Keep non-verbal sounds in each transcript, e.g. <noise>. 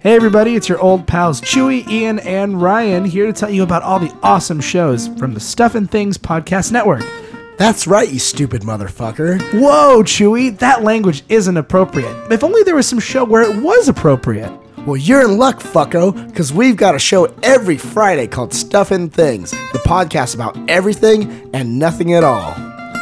Hey, everybody, it's your old pals Chewy, Ian, and Ryan here to tell you about all the awesome shows from the Stuff and Things Podcast Network. That's right, you stupid motherfucker. Whoa, Chewy, that language isn't appropriate. If only there was some show where it was appropriate. Well, you're in luck, fucko, because we've got a show every Friday called Stuff and Things, the podcast about everything and nothing at all.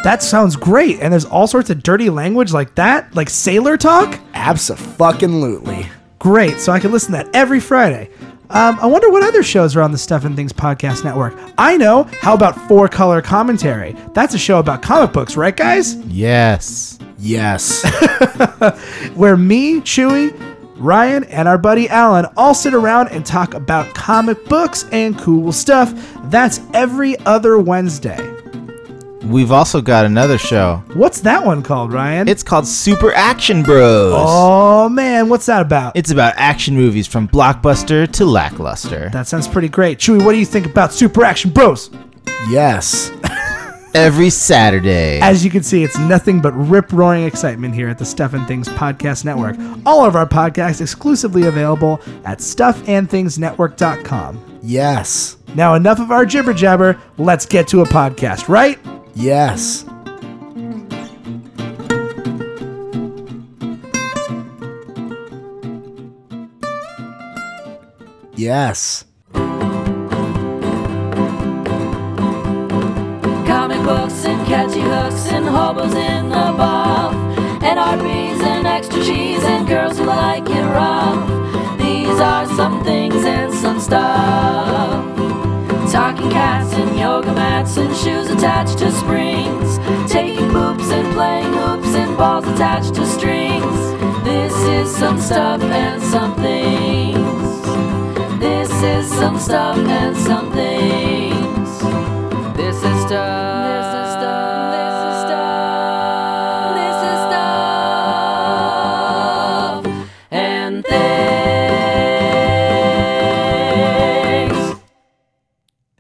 That sounds great, and there's all sorts of dirty language like that, like sailor talk? Abso-fucking-lutely. Great, so I can listen to that every Friday. Um, I wonder what other shows are on the Stuff and Things Podcast Network. I know. How about Four Color Commentary? That's a show about comic books, right, guys? Yes. Yes. <laughs> Where me, Chewy, Ryan, and our buddy Alan all sit around and talk about comic books and cool stuff. That's every other Wednesday. We've also got another show. What's that one called, Ryan? It's called Super Action Bros. oh man, what's that about? It's about action movies from blockbuster to lackluster. that sounds pretty great. Chewy, what do you think about Super Action Bros? yes. Every Saturday. As you can see, it's nothing but rip roaring excitement here at the Stuff and Things Podcast Network. All of our podcasts exclusively available at stuffandthingsnetwork.com. Yes. Now, enough of our jibber jabber. Let's get to a podcast, right? Yes. Yes. Comic books and catchy hooks and hobos in the buff. And RPs and extra cheese and girls who like it rough. These are some things and some stuff. Talking cats and yoga mats and shoes attached to springs. Taking poops and playing hoops and balls attached to strings. This is some stuff and some things. This is some stuff and some things.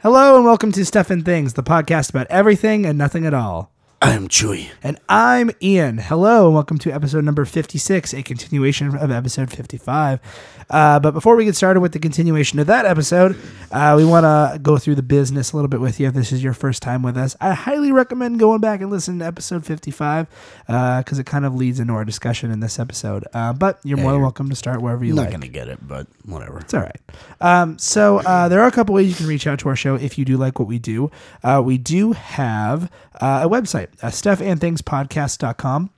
Hello, and welcome to Stuff and Things, the podcast about everything and nothing at all. I'm Chewy. And I'm Ian. Hello, and welcome to episode number 56, a continuation of episode 55. Uh, but before we get started with the continuation of that episode, uh, we want to go through the business a little bit with you. If this is your first time with us, I highly recommend going back and listening to episode 55 because it kind of leads into our discussion in this episode. Uh, but you're more than welcome to start wherever you I'm not going to get it, but whatever. It's all right. Um, so uh, there are a couple ways you can reach out to our show if you do like what we do. Uh, we do have uh, a website, uh, stuffandthingspodcast.com.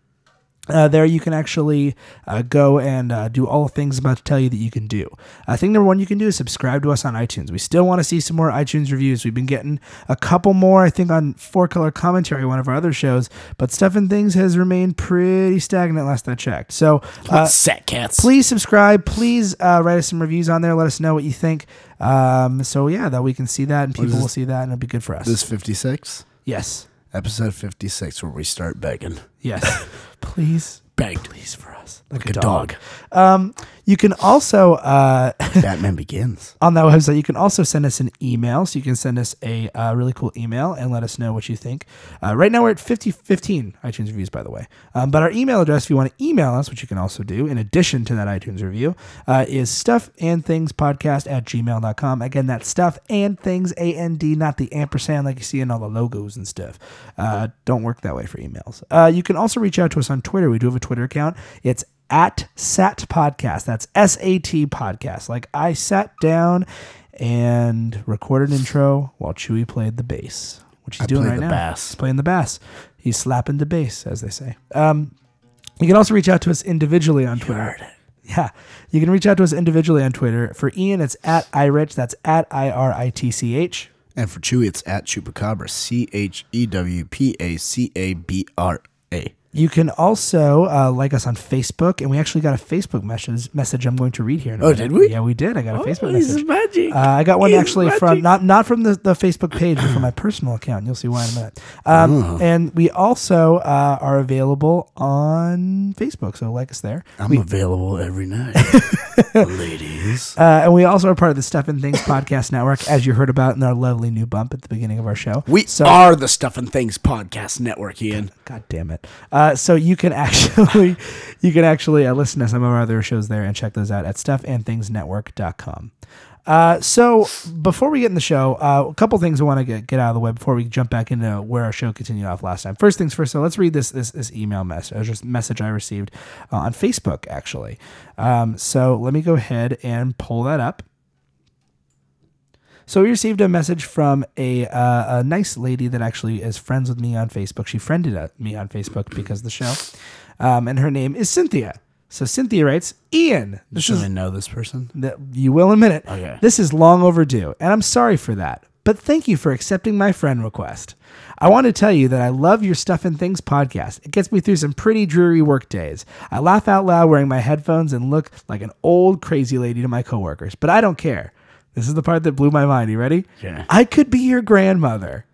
Uh, there you can actually uh, go and uh, do all the things I'm about to tell you that you can do. Uh, thing number one you can do is subscribe to us on iTunes. We still want to see some more iTunes reviews. We've been getting a couple more, I think, on Four Color Commentary, one of our other shows, but Stuff and Things has remained pretty stagnant last I checked. So uh, Sat cats. please subscribe. Please uh, write us some reviews on there. Let us know what you think. Um, so yeah, that we can see that and people will see that and it'll be good for us. This 56? yes, Episode 56, where we start begging. yes. <laughs> please, Beg. please for us, like, Like a dog. Um, you can also uh, <laughs> Batman Begins. on that website you can also send us an email. So you can send us a uh, really cool email and let us know what you think. Uh, right now we're at 50, 15 iTunes reviews, by the way. Um, but our email address, if you want to email us, which you can also do in addition to that iTunes review, uh, is stuffandthingspodcast at gmail.com. Again, that's stuff and things, A-N-D, not the ampersand like you see in all the logos and stuff. Uh, don't work that way for emails. Uh, you can also reach out to us on Twitter. We do have a Twitter account. It's at SAT Podcast. That's S A T Podcast. Like I sat down and recorded an intro while Chewy played the bass, which he's I doing right the now. bass. He's playing the bass. He's slapping the bass, as they say. Um, you can also reach out to us individually on Twitter. heard it. Yeah. You can reach out to us individually on Twitter. For Ian, it's at iRich. That's at I R I T C H. And for Chewy, it's at Chewpacabra. C H E W P A C A B R A. You can also uh, like us on Facebook, and we actually got a Facebook message. Message I'm going to read here. In a Oh, minute. did we? Yeah, we did. I got a Facebook he's message. magic. Uh, I got one He's actually from not not from the, the Facebook page, but from my personal account. You'll see why in a minute. Um, Oh. And we also uh, are available on Facebook, so like us there. I'm we, available every night. <laughs> Ladies. Uh, and we also are part of the Stuff and Things podcast network, as you heard about in our lovely new bump at the beginning of our show. We so, are the Stuff and Things Podcast Network, Ian. God damn it! Uh, so you can actually, <laughs> you can actually uh, listen to some of our other shows there and check those out at stuffandthingsnetwork.com. Uh, so before we get in the show, uh, a couple things I want to get, get out of the way before we jump back into where our show continued off last time. First things first, so let's read this this, this email message, message I received uh, on Facebook actually. Um, so let me go ahead and pull that up. So we received a message from a, uh, a nice lady that actually is friends with me on Facebook. She friended uh, me on Facebook because of the show, um, and her name is Cynthia. So Cynthia writes, Ian, this Should is I know this person? that you will in a minute. Okay. This is long overdue, and I'm sorry for that. But thank you for accepting my friend request. I want to tell you that I love your Stuff and Things podcast. It gets me through some pretty dreary work days. I laugh out loud wearing my headphones and look like an old crazy lady to my coworkers, but I don't care. This is the part that blew my mind. You ready? Yeah. I could be your grandmother.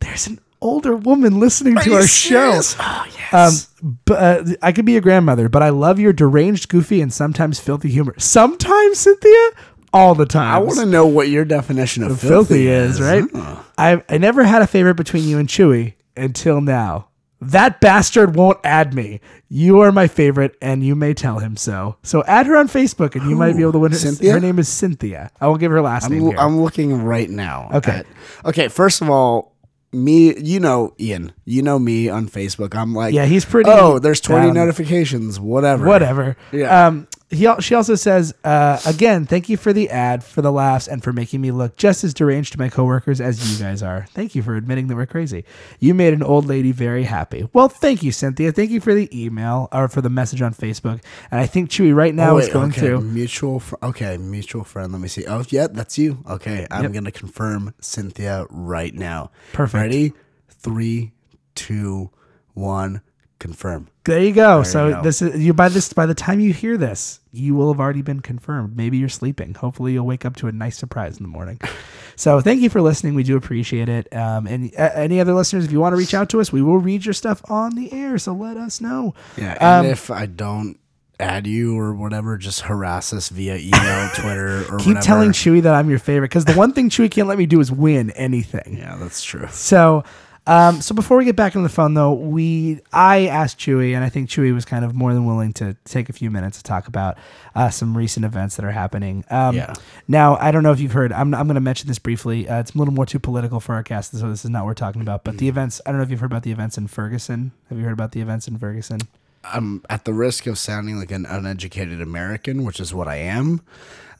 There's an older woman listening to our show. Oh, yes. Um, but uh, I could be your grandmother, but I love your deranged, goofy, and sometimes filthy humor. Sometimes, Cynthia, all the time. I want to know what your definition of filthy, filthy is, right? Huh. I I never had a favorite between you and Chewy until now. That bastard won't add me. You are my favorite, and you may tell him so. So add her on Facebook, and you might be able to win her. Cynthia? Her name is Cynthia. I won't give her last name I'm, here. I'm looking right now. Okay. at- okay. First of all, me, you know, Ian, you know me on Facebook. I'm like, Yeah, he's pretty Oh, there's 20 down. notifications. Whatever. Whatever. Yeah. Um. He, she also says, uh, again, thank you for the ad, for the laughs, and for making me look just as deranged to my coworkers as you guys are. Thank you for admitting that we're crazy. You made an old lady very happy. Well, thank you, Cynthia. Thank you for the email or for the message on Facebook. And I think Chewy right now Oh, is wait, going okay. through. mutual. Fr- okay, mutual friend. Let me see. Oh, yeah, that's you. Okay, I'm Yep. gonna confirm Cynthia right now. Perfect. Ready? Three, two, one. Confirm. There you go. you so go. this is you by this by the time you hear this, you will have already been confirmed. Maybe you're sleeping. Hopefully, you'll wake up to a nice surprise in the morning. <laughs> so thank you for listening. We do appreciate it. Um, and uh, any other listeners, if you want to reach out to us, we will read your stuff on the air. So let us know. Yeah, and Um, if I don't add you or whatever, just harass us via <laughs> email, Twitter, or Keep whatever. telling Chewy that I'm your favorite because the one thing Chewy can't let me do is win anything. Yeah, that's true. So, um, so before we get back on the phone, though, we I asked Chewy, and I think Chewy was kind of more than willing to take a few minutes to talk about uh, some recent events that are happening. Um, Yeah. Now, I don't know if you've heard. I'm I'm going to mention this briefly. Uh, it's a little more too political for our cast, so this is not what we're talking about. But the events. I don't know if you've heard about the events in Ferguson. Have you heard about the events in Ferguson? I'm at the risk of sounding like an uneducated American, which is what I am.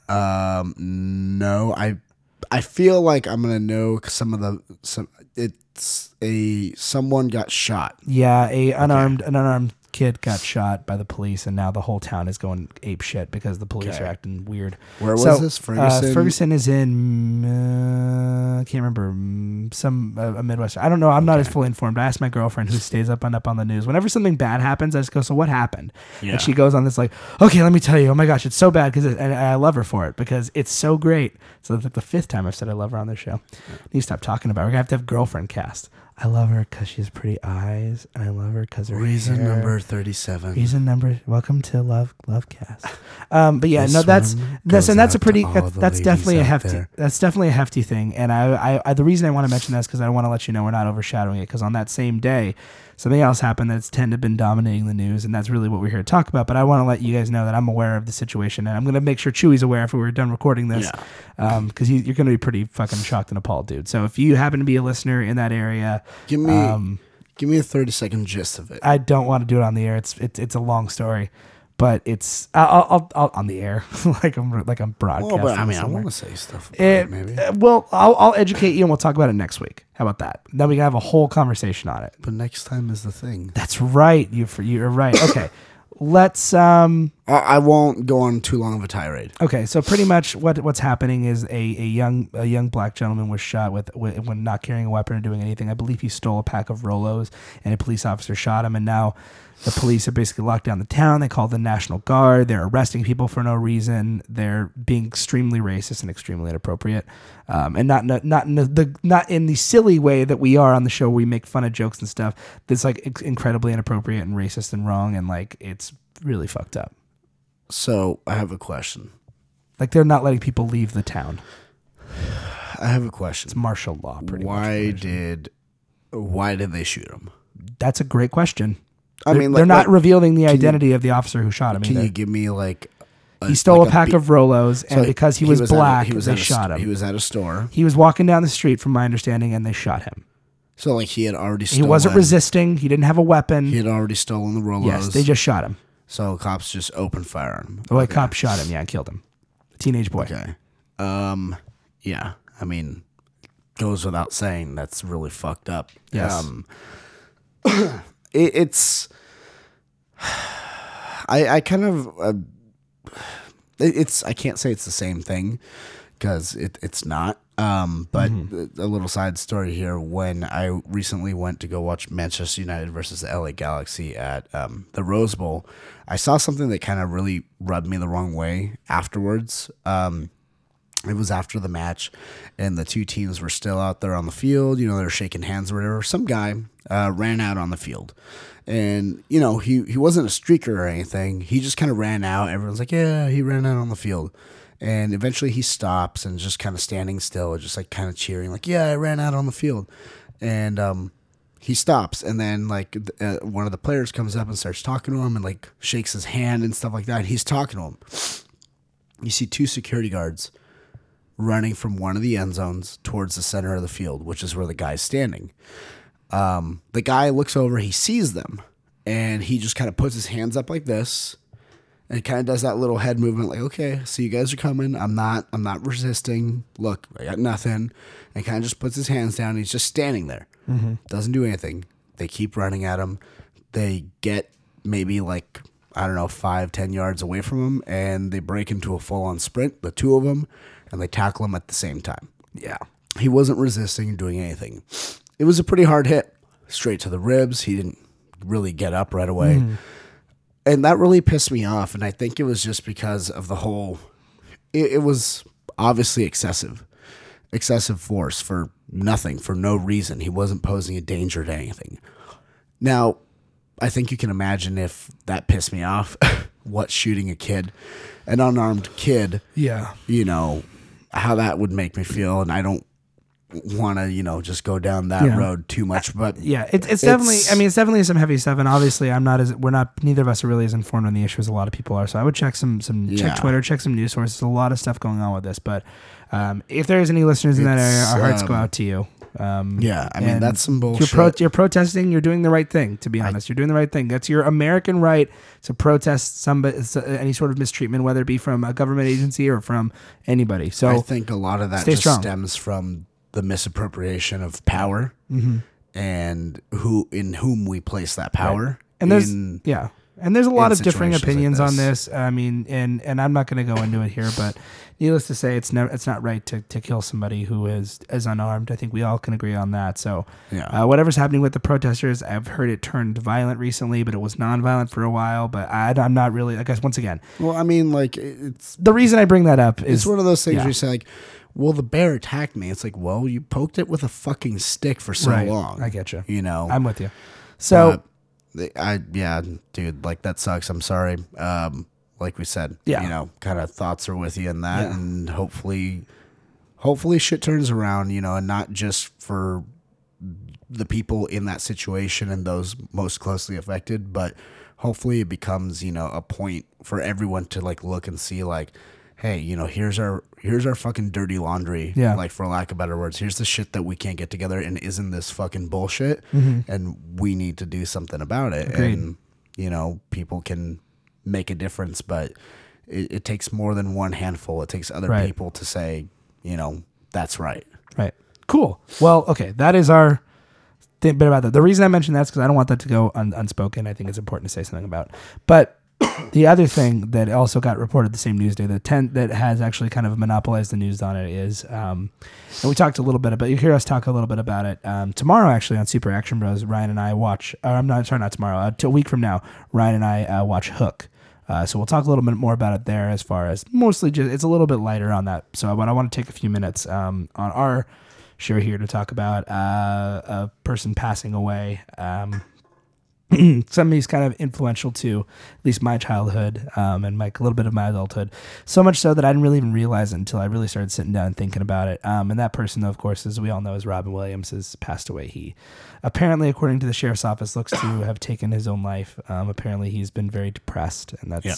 Um, no, I I feel like I'm gonna know some of the some. It's a someone got shot. Yeah, a unarmed an unarmed kid got shot by the police, and now the whole town is going ape shit because the police Okay. are acting weird. Where was So, this? Uh, Ferguson. Ferguson is in. Uh, I can't remember mm, some uh, a Midwest. I don't know. I'm not as fully informed. I asked my girlfriend who stays up on up on the news. Whenever something bad happens, I just go, "So what happened?" Yeah. And she goes on this like, "Okay, let me tell you. Oh my gosh, it's so bad because and I love her for it because it's so great." So that's like the fifth time I've said I love her on this show. i Need to stop talking about. her. We're gonna have to have girlfriend cast. I love her because she has pretty eyes, and I love her because her Reason hair- number thirty-seven. Reason number. Welcome to Love Lovecast. Um, but yeah, This no, that's one that's goes and that's a out to pretty all that's, the that's definitely a out hefty there. that's definitely a hefty thing. And I, I, I the reason I want to mention that is because I want to let you know we're not overshadowing it because on that same day something else happened that's tend to have been dominating the news and that's really what we're here to talk about. But I want to let you guys know that I'm aware of the situation and I'm gonna make sure Chewy's aware if we were done recording this. Um, because you're gonna be pretty fucking <sighs> shocked and appalled, dude. So if you happen to be a listener in that area, Give me um, give me a thirty-second gist of it. I don't want to do it on the air. It's it's it's a long story, but it's I'll I'll, I'll on the air <laughs> like I'm like I'm broadcasting. well, but I mean, I want to say stuff. About It- maybe, uh, well, I'll I'll educate you and we'll talk about it next week. How about that? Then we can have a whole conversation on it. but next time is the thing. That's right. You for you're right. Okay, <coughs> let's um. I, I won't go on too long of a tirade. Okay, so pretty much what what's happening is a, a young a young black gentleman was shot with, with when not carrying a weapon or doing anything. I believe he stole a pack of Rolos, and a police officer shot him. And now the police have basically locked down the town. They called the National Guard. They're arresting people for no reason. They're being extremely racist and extremely inappropriate, um, and not not not in the, the not in the silly way that we are on the show. Where we make fun of jokes and stuff. That's like incredibly inappropriate and racist and wrong, and like it's really fucked up. So I have a question. Like they're not letting people leave the town. <sighs> I have a question. It's martial law, pretty much. Why did why did they shoot him? That's a great question. I They're- mean, they're not like, revealing the identity of the officer who shot him. Can either. you give me like he stole like a pack be- of Rolos, and so because he, was, at a- black, he was they a st- shot him. He was at a store, He was walking down the street, from my understanding, and they shot him. so like he had already. He wasn't resisting. He didn't have a weapon. He had already stolen the Rolos. yes, they just shot him. so cops just opened fire on him. The white Okay. cop shot him. Yeah, and killed him. Teenage boy. Okay. Um. Yeah. I mean, goes without saying that's really fucked up. Yes. Um. It, it's. <sighs> I I kind of. Uh, it- it's I can't say it's the same thing because it it's not. Um, but Mm-hmm. a little side story here. When I recently went to go watch Manchester United versus the LA Galaxy at um, the Rose Bowl, I saw something that kind of really rubbed me the wrong way afterwards. Um, it was after the match, and the two teams were still out there on the field. You know, they were shaking hands or whatever. Some guy uh, ran out on the field, and you know he he wasn't a streaker or anything. He just kind of ran out. Everyone's like, "Yeah, he ran out on the field." And eventually he stops and just kind of standing still, just like kind of cheering, like, "Yeah, I ran out on the field." And um, he stops, and then like uh, one of the players comes up and starts talking to him and like shakes his hand and stuff like that. He's talking to him. You see two security guards running from one of the end zones towards the center of the field, which is where the guy's standing. Um, the guy looks over, he sees them, and he just kind of puts his hands up like this, and kind of does that little head movement, like, "Okay, so you guys are coming. I'm not. I'm not resisting. Look, I got nothing." And kind of just puts his hands down. He's just standing there, doesn't do anything. They keep running at him. They get maybe like I don't know five, ten yards away from him, and they break into a full-on sprint. The two of them, and they tackle him at the same time. Yeah. He wasn't resisting doing anything. It was a pretty hard hit, straight to the ribs. He didn't really get up right away. Hmm. And that really pissed me off. And I think it was just because of the whole, it, it was obviously excessive, excessive force for nothing, for no reason. He wasn't posing a danger to anything. Now, I think you can imagine if that pissed me off, <laughs> what shooting a kid, an unarmed kid, Yeah. you know, how that would make me feel. And I don't want to, you know, just go down that Yeah. road too much. But Yeah, it's it's definitely. I mean, it's definitely some heavy stuff, and obviously, I'm not as we're not. Neither of us are really as informed on the issue as a lot of people are. So I would check some some Yeah. check Twitter, check some news sources. A lot of stuff going on with this, but um, if there's any listeners in that area, our hearts go um, out to you. Um, yeah, I mean, that's some You're, bullshit. pro- you're protesting. You're doing the right thing. To be honest, you're doing the right thing. That's your American right to protest somebody, any sort of mistreatment, whether it be from a government agency or from anybody. So I think a lot of that just strong. stems from the misappropriation of power Mm-hmm. and who in whom we place that power. and there's in- yeah and there's a lot of differing situations like opinions on this. this i mean and and i'm not going to go into it here but needless to say it's never it's not right to, to kill somebody who is is unarmed i think we all can agree on that so Yeah. uh, whatever's happening with the protesters i've heard it turned violent recently but it was nonviolent for a while but I, i'm not really i guess once again well, I mean, like it's the reason i bring that up is it's one of those things yeah. where you say like, "Well, the bear attacked me." It's like, well, you poked it with a fucking stick for so Right. long. I get you. You know, i'm with you so Uh, I yeah, dude, like that sucks. I'm sorry. Um, like we said, Yeah. you know, kind of thoughts are with you in that, Yeah. and hopefully, hopefully shit turns around. You know, and not just for the people in that situation and those most closely affected, but hopefully it becomes you know a point for everyone to like look and see like. Hey, you know, here's our here's our fucking dirty laundry. Yeah. Like for lack of better words, here's the shit that we can't get together and isn't this fucking bullshit? Mm-hmm. And we need to do something about it. Agreed. And you know, people can make a difference, but it, it takes more than one handful. It takes other Right. people to say, you know, that's right. Right. Cool. Well, okay. That is our bit about that. The reason I mentioned that's because I don't want that to go un- unspoken. I think it's important to say something about. But <coughs> the other thing that also got reported the same news day, the tent that has actually kind of monopolized the news on it is, um, and we talked a little bit about. You hear us talk a little bit about it um, tomorrow. Actually, on Super Action Bros, Ryan and I watch. Or I'm not sorry, not tomorrow. Uh, a week from now, Ryan and I uh, watch Hook. Uh, so we'll talk a little bit more about it there, as far as mostly just it's a little bit lighter on that. So, but I want to take a few minutes um, on our show here to talk about uh, a person passing away. Um, <clears throat> somebody's kind of influential to at least my childhood um, and like a little bit of my adulthood. So much so that I didn't really even realize it until I really started sitting down and thinking about it. Um, and that person, though, of course, as we all know, is Robin Williams, has passed away. He apparently, according to the sheriff's office, looks to <coughs> have taken his own life. Um, apparently, he's been very depressed, and that's Yeah.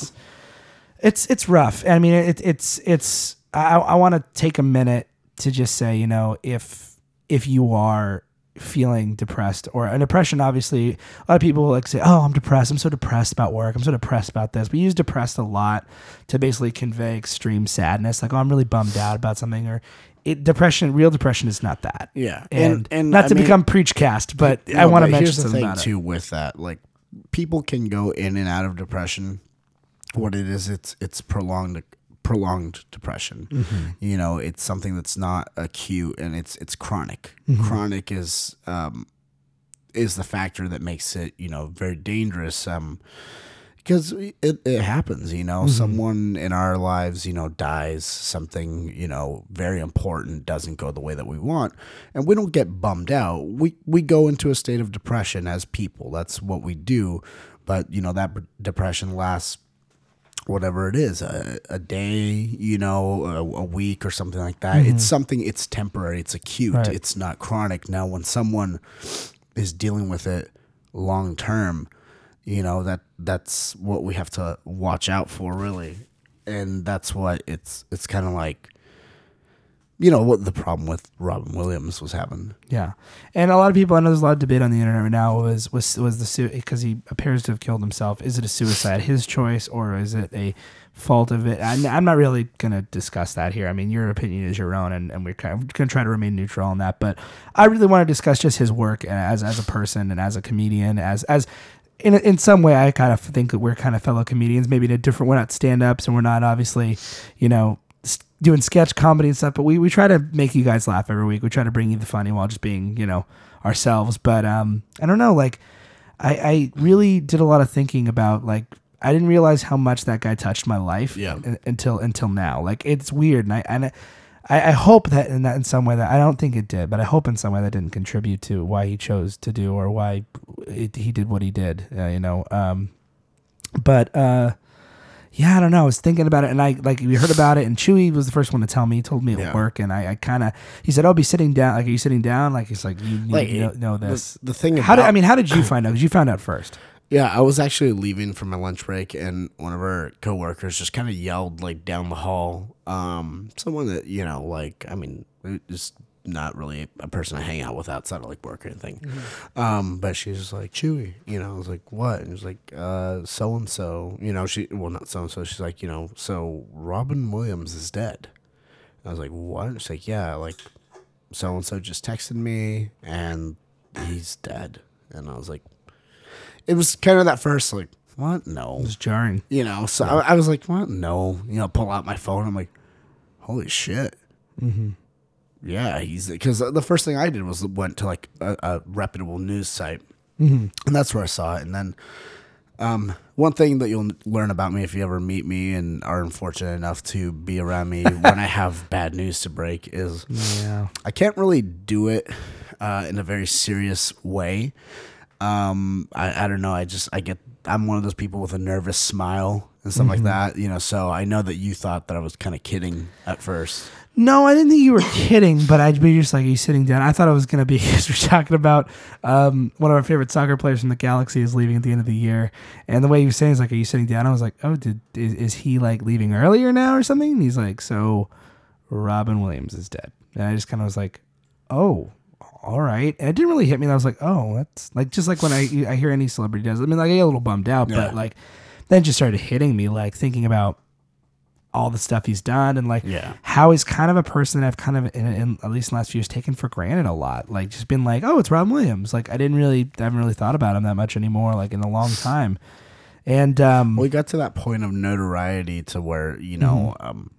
it's it's rough. I mean, it, it's it's. I, I want to take a minute to just say, you know, if if you are feeling depressed or and depression, obviously, a lot of people like say, "Oh, I'm depressed. I'm so depressed about work. I'm so depressed about this." We use depressed a lot to basically convey extreme sadness, like, "Oh, I'm really bummed out about something," or it, depression. Real depression is not that. Yeah. and, And- and not I to mean- become preach cast, but I want to mention here's the something thing too with that. Like people can go in and out of depression. What it is, it's it's prolonged prolonged depression. Mm-hmm. You know, it's something that's not acute and it's it's chronic. Mm-hmm. Chronic is um is the factor that makes it you know very dangerous. Um. Because it, it happens, you Mm-hmm. know, someone in our lives, you know, dies, something, you know, very important doesn't go the way that we want, and we don't get bummed out. We we go into a state of depression as people. That's what we do. But, you know, that b- depression lasts whatever it is, a, a day, you know, a, a week or something like that. It's something it's temporary, it's acute, Mm-hmm. Right. it's not chronic. Now when someone is dealing with it long term, you know, that that's what we have to watch out for really. And that's what it's it's kind of like you know what the problem with Robin Williams was having. Yeah, and a lot of people. I know there's a lot of debate on the internet right now. Was was was the suit because he appears to have killed himself? Is it a suicide, his choice, or is it a fault of it? I'm, I'm not really going to discuss that here. I mean, your opinion is your own, and, and we're kind of going to try to remain neutral on that. But I really want to discuss just his work uh, as as a person and as a comedian, as as in in some way, I kind of think that we're kind of fellow comedians. Maybe in a different. We're not stand ups, and we're not obviously, you know, doing sketch comedy and stuff. But we we try to make you guys laugh every week. We try to bring you the funny while just being, you know, ourselves. But um, I don't know. Like, I I really did a lot of thinking about like. I didn't realize how much that guy touched my life Yeah. un- until until now. Like it's weird, and I and I, I hope that in that in some way that I don't think it did, but I hope in some way that didn't contribute to why he chose to do or why it, he did what he did. Uh, you know, um, but uh, yeah, I don't know. I was thinking about it, and I like we heard about it, and Chewy was the first one to tell me. He told me at Yeah. work, and I, I kind of he said, "I'll be sitting down." Like, are you sitting down? Like, he's like, "You need Like, to know, know this." the thing how did I mean? How did you <clears throat> find out? Because you found out first. Yeah, I was actually leaving for my lunch break, and one of our coworkers just kind of yelled like down the hall. Um, someone that you know, like I mean, is not really a person I hang out with outside of like work or anything. Um, but she's just like Chewy, you know. I was like, what? And it was like, uh, so and so, you know. She well, not so and so. She's like, you know, so Robin Williams is dead. I was like, what? She's like, yeah, like so and so just texted me, and he's dead. And I was like it was kind of that first like what no It was jarring. you know so I, I was like what no you know pull out my phone i'm like holy shit Mm-hmm. Yeah he's because the first thing i did was went to like a, a reputable news site Mm-hmm. and that's where i saw it and then um, one thing that you'll learn about me if you ever meet me and are unfortunate enough to be around me <laughs> when i have bad news to break is Yeah. I can't really do it uh, in a very serious way. Um, I, I don't know. I just I get I'm one of those people with a nervous smile and stuff like that. You know, so I know that you thought that I was kind of kidding at first. No, I didn't think you were kidding, but I'd be just like, are you sitting down? I thought it was going to be, <laughs> because we're talking about um, one of our favorite soccer players from the Galaxy is leaving at the end of the year. And the way you were saying is like, are you sitting down? I was like, oh, did is, is he like leaving earlier now or something? And he's like, so Robin Williams is dead. And I just kind of was like, oh, all right. And it didn't really hit me. And I was like, oh, that's like, just like when I, I hear any celebrity does. I mean, like, I get a little bummed out, Yeah. but like, then it just started hitting me, like thinking about all the stuff he's done and like Yeah. how he's kind of a person that I've kind of in, in at least in the last few years taken for granted a lot. Like just been like, oh, it's Robin Williams. Like I didn't really, I haven't really thought about him that much anymore. Like in a long <sighs> time. And um, We got to that point of notoriety to where you know, Mm-hmm. um,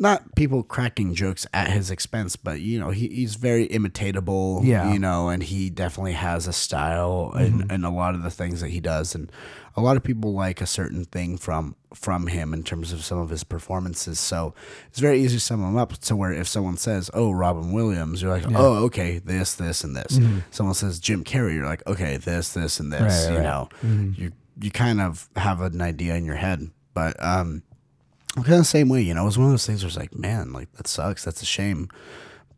not people cracking jokes at his expense, but you know he, he's very imitatable. Yeah. you know, and he definitely has a style and and mm-hmm. a lot of the things that he does, and a lot of people like a certain thing from from him in terms of some of his performances. So it's very easy to sum him up to where if someone says, "Oh, Robin Williams," you're like, "Oh, okay, this, this, and this." Mm-hmm. Someone says Jim Carrey, you're like, "Okay, this, this, and this." Right, you right. know, mm-hmm. you you kind of have an idea in your head, but um. I'm kind of the same way, you know. It was one of those things where it's like, man, like that sucks. That's a shame.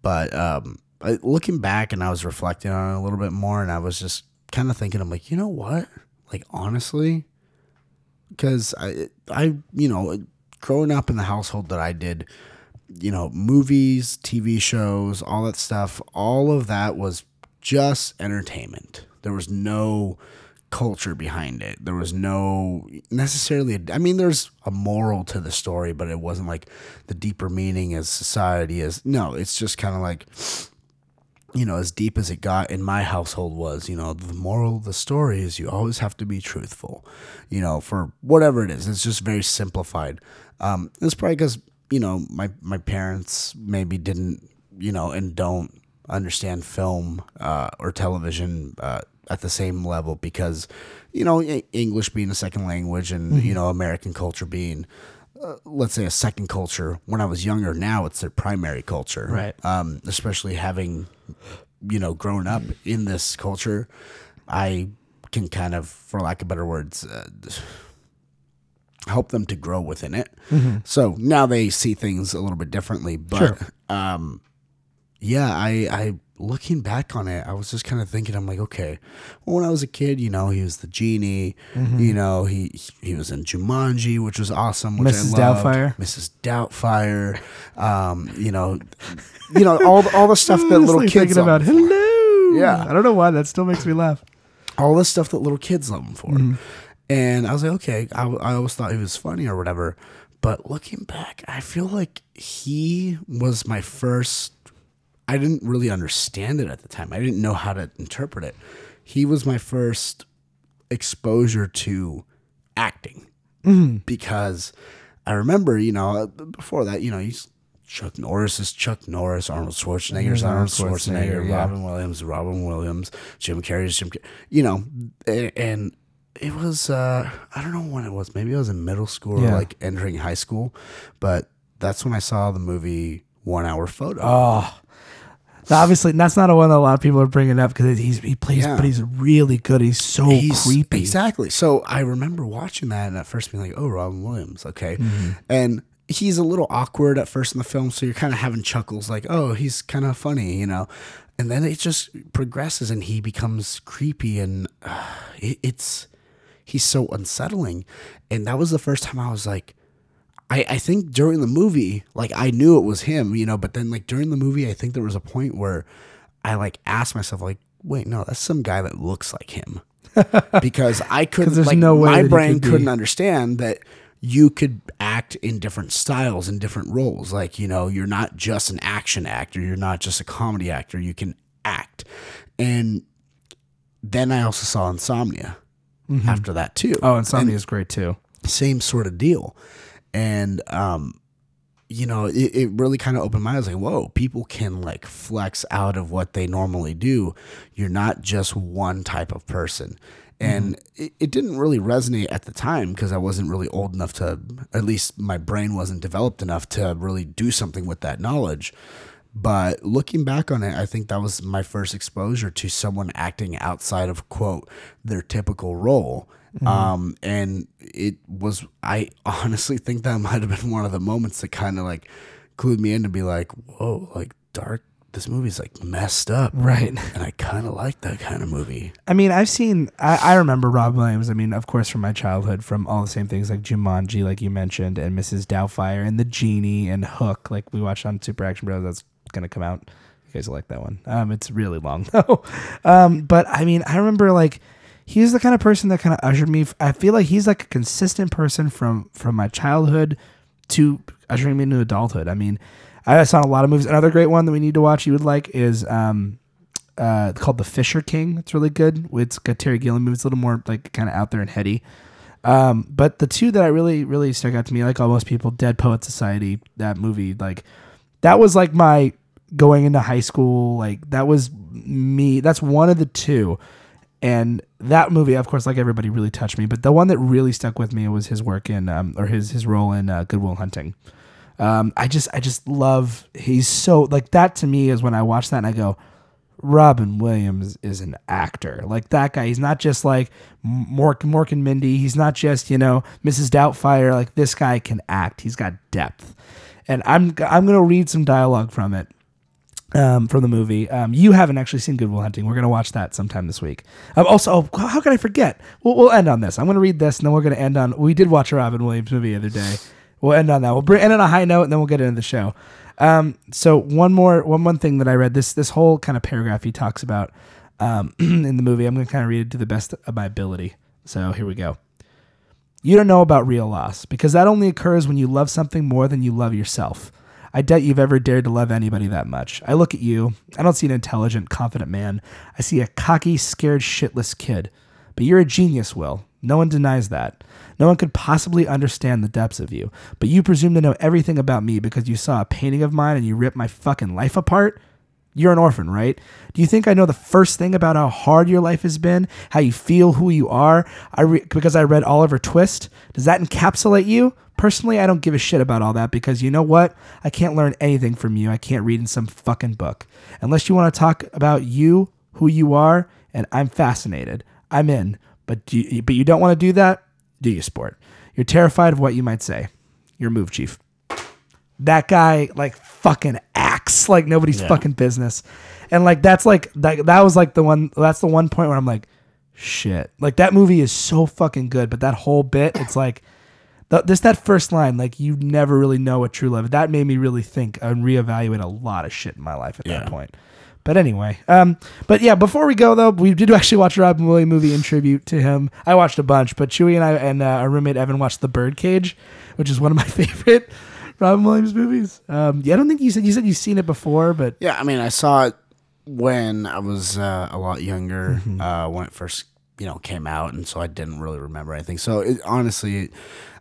But um, I, looking back and I was reflecting on it a little bit more, and I was just kind of thinking, I'm like, you know what? Like honestly, because I, I, you know, growing up in the household that I did, you know, movies, TV shows, all that stuff, all of that was just entertainment. There was no culture behind it. There was no necessarily, I mean, there's a moral to the story, but it wasn't like the deeper meaning as society is. No, it's just kind of like, you know, as deep as it got in my household was, you know, the moral of the story is you always have to be truthful, you know, for whatever it is. It's just very simplified. Um, it's probably because, you know, my, my parents maybe didn't, you know, and don't understand film uh, or television uh, at the same level because, you know, English being a second language and, you know, American culture being, uh, let's say, a second culture. When I was younger, now it's their primary culture Right. um, especially having you know grown up in this culture i can kind of for lack of better words uh, help them to grow within it so now they see things a little bit differently but Sure. um yeah i i looking back on it i was just kind of thinking i'm like okay well, when i was a kid you know he was the genie you know he he was in jumanji which was awesome which Mrs. I loved. Doubtfire. mrs doubtfire um you know you know all the, all the stuff that <laughs> little kids thinking love about hello. Yeah. I don't know why that still makes me laugh. all the stuff that little kids love him for. Mm-hmm. And I was like, okay, I, I always thought he was funny or whatever. But looking back, I feel like he was my first. I didn't really understand it at the time. I didn't know how to interpret it. He was my first exposure to acting Mm-hmm. because I remember, you know, before that, you know, he's Chuck Norris is Chuck Norris, Arnold Schwarzenegger is Arnold Schwarzenegger, Schwarzenegger, yeah. Robin Williams, Robin Williams, Jim Carrey is Jim, Car- you know, and it was uh, I don't know when it was. Maybe I was in middle school or like entering high school, but that's when I saw the movie One Hour Photo. Oh, obviously, that's not a one that a lot of people are bringing up because he's he plays, Yeah. but he's really good. He's so He's- creepy. Exactly. So I remember watching that and at first being like, oh, Robin Williams. Okay. Mm-hmm. And he's a little awkward at first in the film. So you're kind of having chuckles like, oh, he's kind of funny, you know? And then it just progresses and he becomes creepy and uh, it, it's, he's so unsettling. And that was the first time I was like, I, I think during the movie, like I knew it was him, you know, but then like during the movie, I think there was a point where I like asked myself, like, wait, no, that's some guy that looks like him. <laughs> because I couldn't, there's like, no way my brain could couldn't understand that you could act in different styles and different roles. Like, you know, you're not just an action actor, you're not just a comedy actor, you can act. And then I also saw Insomnia mm-hmm. after that too. Oh, And- Insomnia is great too. same sort of deal. And um, you know, it, it really kind of opened my eyes like, whoa, people can like flex out of what they normally do. You're not just one type of person. And it, it didn't really resonate at the time because I wasn't really old enough to, at least my brain wasn't developed enough to really do something with that knowledge. But looking back on it, I think that was my first exposure to someone acting outside of quote their typical role. Um, and it was I <laughs> honestly think that might have been one of the moments that kind of like clued me in to be like, whoa, like dark. This movie's like messed up, Right. And I kind of like that kind of movie. I mean, I've seen. I, I remember Rob Williams. I mean, of course, from my childhood, from all the same things like Jumanji, like you mentioned, and Mrs. Doubtfire, and The Genie, and Hook, like we watched on Super Action Bros. That's gonna come out. You guys like that one. Um, it's really long <laughs> though. um, but I mean, I remember like he's the kind of person that kind of ushered me. I feel like he's like a consistent person from from my childhood to ushering me into adulthood. I mean, I saw a lot of movies. Another great one that we need to watch you would like is um, uh, called The Fisher King. It's really good. It's got Terry Gilliam. movie. It's a little more like kind of out there and heady. Um, but the two that I really, really stuck out to me, like all most people, Dead Poet Society, that movie, like that was like my going into high school. Like that was me. That's one of the two. And that movie, of course, like everybody, really touched me. But the one that really stuck with me was his work in, um, or his his role in uh, Good Will Hunting. Um, I just, I just love. He's so like that to me is when I watch that and I go, Robin Williams is an actor. Like that guy, he's not just like Mork, Mork and Mindy. He's not just you know Mrs. Doubtfire. Like this guy can act. He's got depth, and I'm I'm gonna read some dialogue from it. Um, from the movie, um, you haven't actually seen Good Will Hunting. We're gonna watch that sometime this week. Um, also, oh, how can I forget? We'll, we'll end on this. I'm gonna read this, and then we're gonna end on. We did watch a Robin Williams movie the other day. We'll end on that. We'll bring, end on a high note, and then we'll get into the show. Um, so one more one one thing that I read this this whole kind of paragraph he talks about um, <clears throat> in the movie. I'm going to kind of read it to the best of my ability. So here we go. You don't know about real loss because that only occurs when you love something more than you love yourself. I doubt you've ever dared to love anybody that much. I look at you. I don't see an intelligent, confident man. I see a cocky, scared, shitless kid. But you're a genius, Will. No one denies that. No one could possibly understand the depths of you. But you presume to know everything about me because you saw a painting of mine and you ripped my fucking life apart? You're an orphan, right? Do you think I know the first thing about how hard your life has been, how you feel, who you are, I re- because I read Oliver Twist? Does that encapsulate you? Personally, I don't give a shit about all that because you know what? I can't learn anything from you. I can't read in some fucking book. Unless you want to talk about you, who you are, and I'm fascinated. I'm in. But you, but you don't want to do that? Do you, sport? You're terrified of what you might say. Your move, chief that guy like fucking like nobody's fucking business. And like that's like that, that was like the one that's the one point where i'm like shit. Like that movie is so fucking good but that whole bit it's like th- just that first line like you never really know what true love that made me really think and reevaluate a lot of shit in my life at that point. But anyway, um, but yeah, before we go though, we did actually watch a Robin Williams movie in tribute to him. I watched a bunch, but Chewy and I and uh, our roommate Evan watched The Birdcage, which is one of my <laughs> favorite Robin Williams movies. Um, yeah, I don't think you said you said you've seen it before, but Yeah, I mean, I saw it when I was uh, a lot younger, Mm-hmm. uh, when it first, you know, came out, and so I didn't really remember anything. So it, honestly,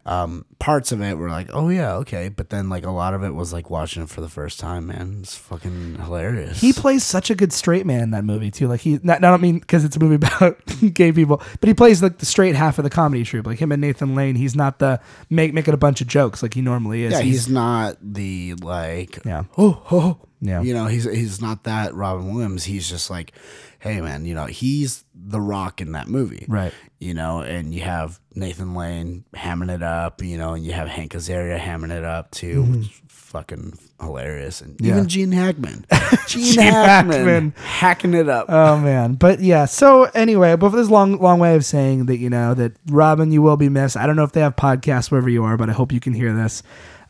um, parts of it were like, oh yeah, okay, but then like a lot of it was like watching it for the first time. Man, it's fucking hilarious. he plays such a good straight man in that movie too. Like he, not, I don't mean because it's a movie <laughs> about gay people, but he plays like the straight half of the comedy troupe. Like him and Nathan Lane, he's not the make making a bunch of jokes like he normally is. yeah, he's not the like, yeah, oh, oh, yeah. you know, he's he's not that Robin Williams. He's just like, hey man, you know, he's the Rock in that movie, Right. You know, and you have Nathan Lane hamming it up, you know, and you have Hank Azaria hamming it up too, which is fucking hilarious, and Mm-hmm. Yeah. even Gene Hackman, <laughs> Gene, Gene Hackman, Hackman. hacking it up. Oh man, but yeah. So anyway, but for this long, long way of saying that you know that Robin, you will be missed. I don't know if they have podcasts wherever you are, but I hope you can hear this.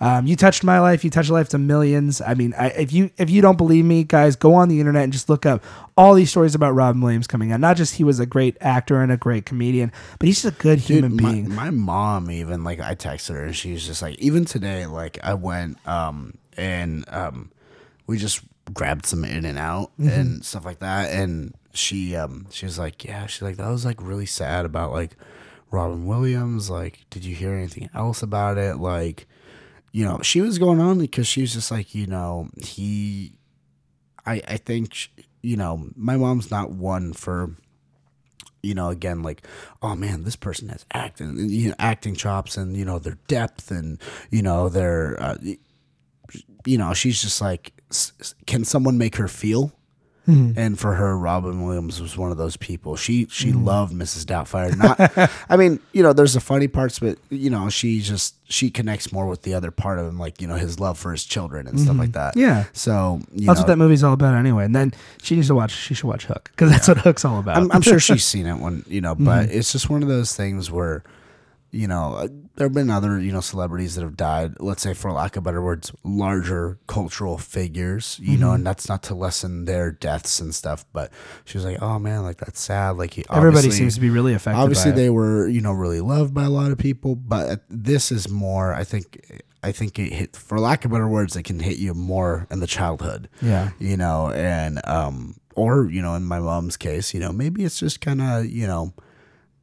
Um, you touched my life. You touched the lives of millions. I mean, I, if you if you don't believe me, guys, go on the internet and just look up all these stories about Robin Williams coming out. Not just he was a great actor and a great comedian, but he's just a good human Dude, my, being. my mom even like I texted her and she's just like even today like I went um and um we just grabbed some In-N-Out Mm-hmm. and stuff like that and she um she was like yeah she's like that was like really sad about like Robin Williams like did you hear anything else about it like you know she was going on because she was just like you know he I I think sh- you know my mom's not one for you know, again, like, oh man, this person has acting, you know, acting chops, and you know their depth, and you know their, uh, you know, she's just like, can someone make her feel? Mm-hmm. And for her, Robin Williams was one of those people. She she mm-hmm. loved Mrs. Doubtfire. Not, I mean, you know, there's the funny parts, but you know, she just she connects more with the other part of him, like you know, his love for his children and stuff mm-hmm. like that. Yeah. So you That's know, what that movie's all about, anyway. And then she needs to watch. She should watch Hook because that's what Hook's all about. I'm, I'm sure she's <laughs> seen it when you know, but Mm-hmm. it's just one of those things where, you know, uh, there have been other you know celebrities that have died. Let's say, for lack of better words, larger cultural figures. You know, Mm-hmm. and that's not to lessen their deaths and stuff. But she was like, "Oh man, like that's sad." Like he, Everybody seems to be really affected. Obviously, by it. they were you know really loved by a lot of people, but this is more. I think. I think it hit, for lack of better words, it can hit you more in the childhood Yeah. you know, and um, or you know, in my mom's case, you know, maybe it's just kind of you know,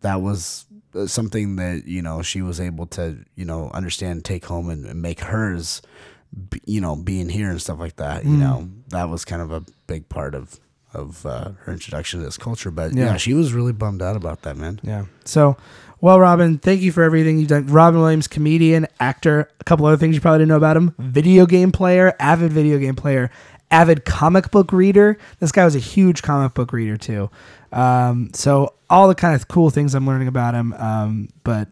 that was something that you know she was able to you know understand, take home, and, and make hers. You know, being here and stuff like that. You know, that was kind of a big part of of uh, her introduction to this culture. But Yeah. yeah, she was really bummed out about that, man. Yeah. So, well, Robin, thank you for everything you've done. Robin Williams, comedian, actor. A couple other things you probably didn't know about him: video game player, avid video game player, avid comic book reader. This guy was a huge comic book reader too. Um, so all the kind of cool things I'm learning about him. Um, but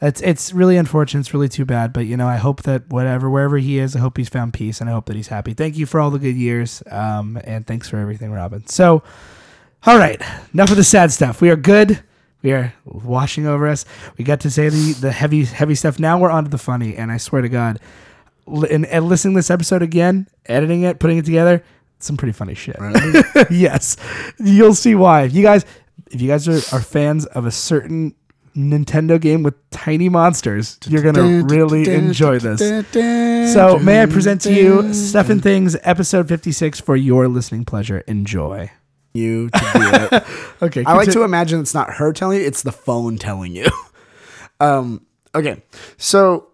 it's it's really unfortunate. It's really too bad. But you know, I hope that whatever wherever he is, I hope he's found peace, and I hope that he's happy. Thank you for all the good years. Um, and thanks for everything, Robin. So. All right, enough of the sad stuff. We are good. We are washing over us. We got to say the the heavy heavy stuff. Now we're on to the funny, and I swear to God, and, and listening to this episode again, editing it, putting it together, some pretty funny shit. <laughs> yes, you'll see why. If you guys, if you guys are, are fans of a certain Nintendo game with tiny monsters, you're gonna really enjoy this. So, may I present to you Stuff and Things, episode 56, for your listening pleasure. Enjoy. you to do it. <laughs> Okay. I like conti- to imagine it's not her telling you; it's the phone telling you. <laughs> um. Okay. So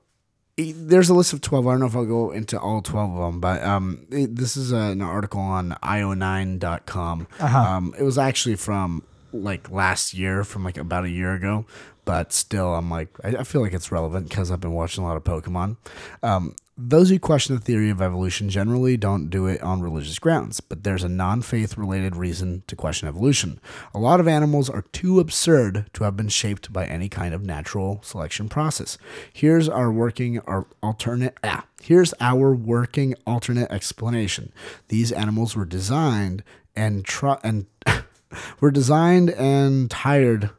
there's a list of twelve. I don't know if I'll go into all twelve of them, but um, it- this is uh an article on io9.com. Uh-huh. Um, it was actually from like last year, from like about a year ago. But still, I'm like, I, I feel like it's relevant because I've been watching a lot of Pokemon. Um, those who question the theory of evolution generally don't do it on religious grounds, but there's a non faith related reason to question evolution. A lot of animals are too absurd to have been shaped by any kind of natural selection process. Here's our working our alternate ah, here's our working alternate explanation. These animals were designed and try and <laughs> were designed and tired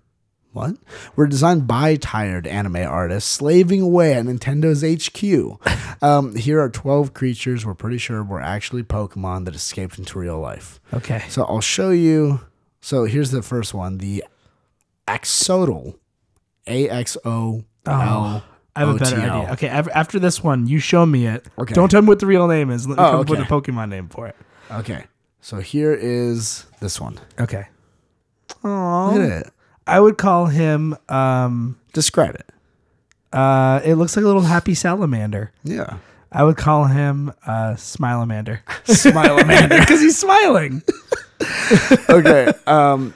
what? Were designed by tired anime artists slaving away at Nintendo's HQ. <laughs> Um, here are 12 creatures we're pretty sure were actually Pokemon that escaped into real life. Okay. So I'll show you. So here's the first one the Axolotl. A X O L. I have a better OTL. idea. Okay, af- after this one, you show me it. Okay. Don't tell me what the real name is. Let me Oh, come up with a. Pokemon name for it. Okay. So here is this one. Okay. Look Aww. at it. I would call him. Um. Describe it. Uh. It looks like a little happy salamander. Yeah. I would call him uh Smilamander. <laughs> Smilamander because <laughs> he's smiling. <laughs> Okay. Um,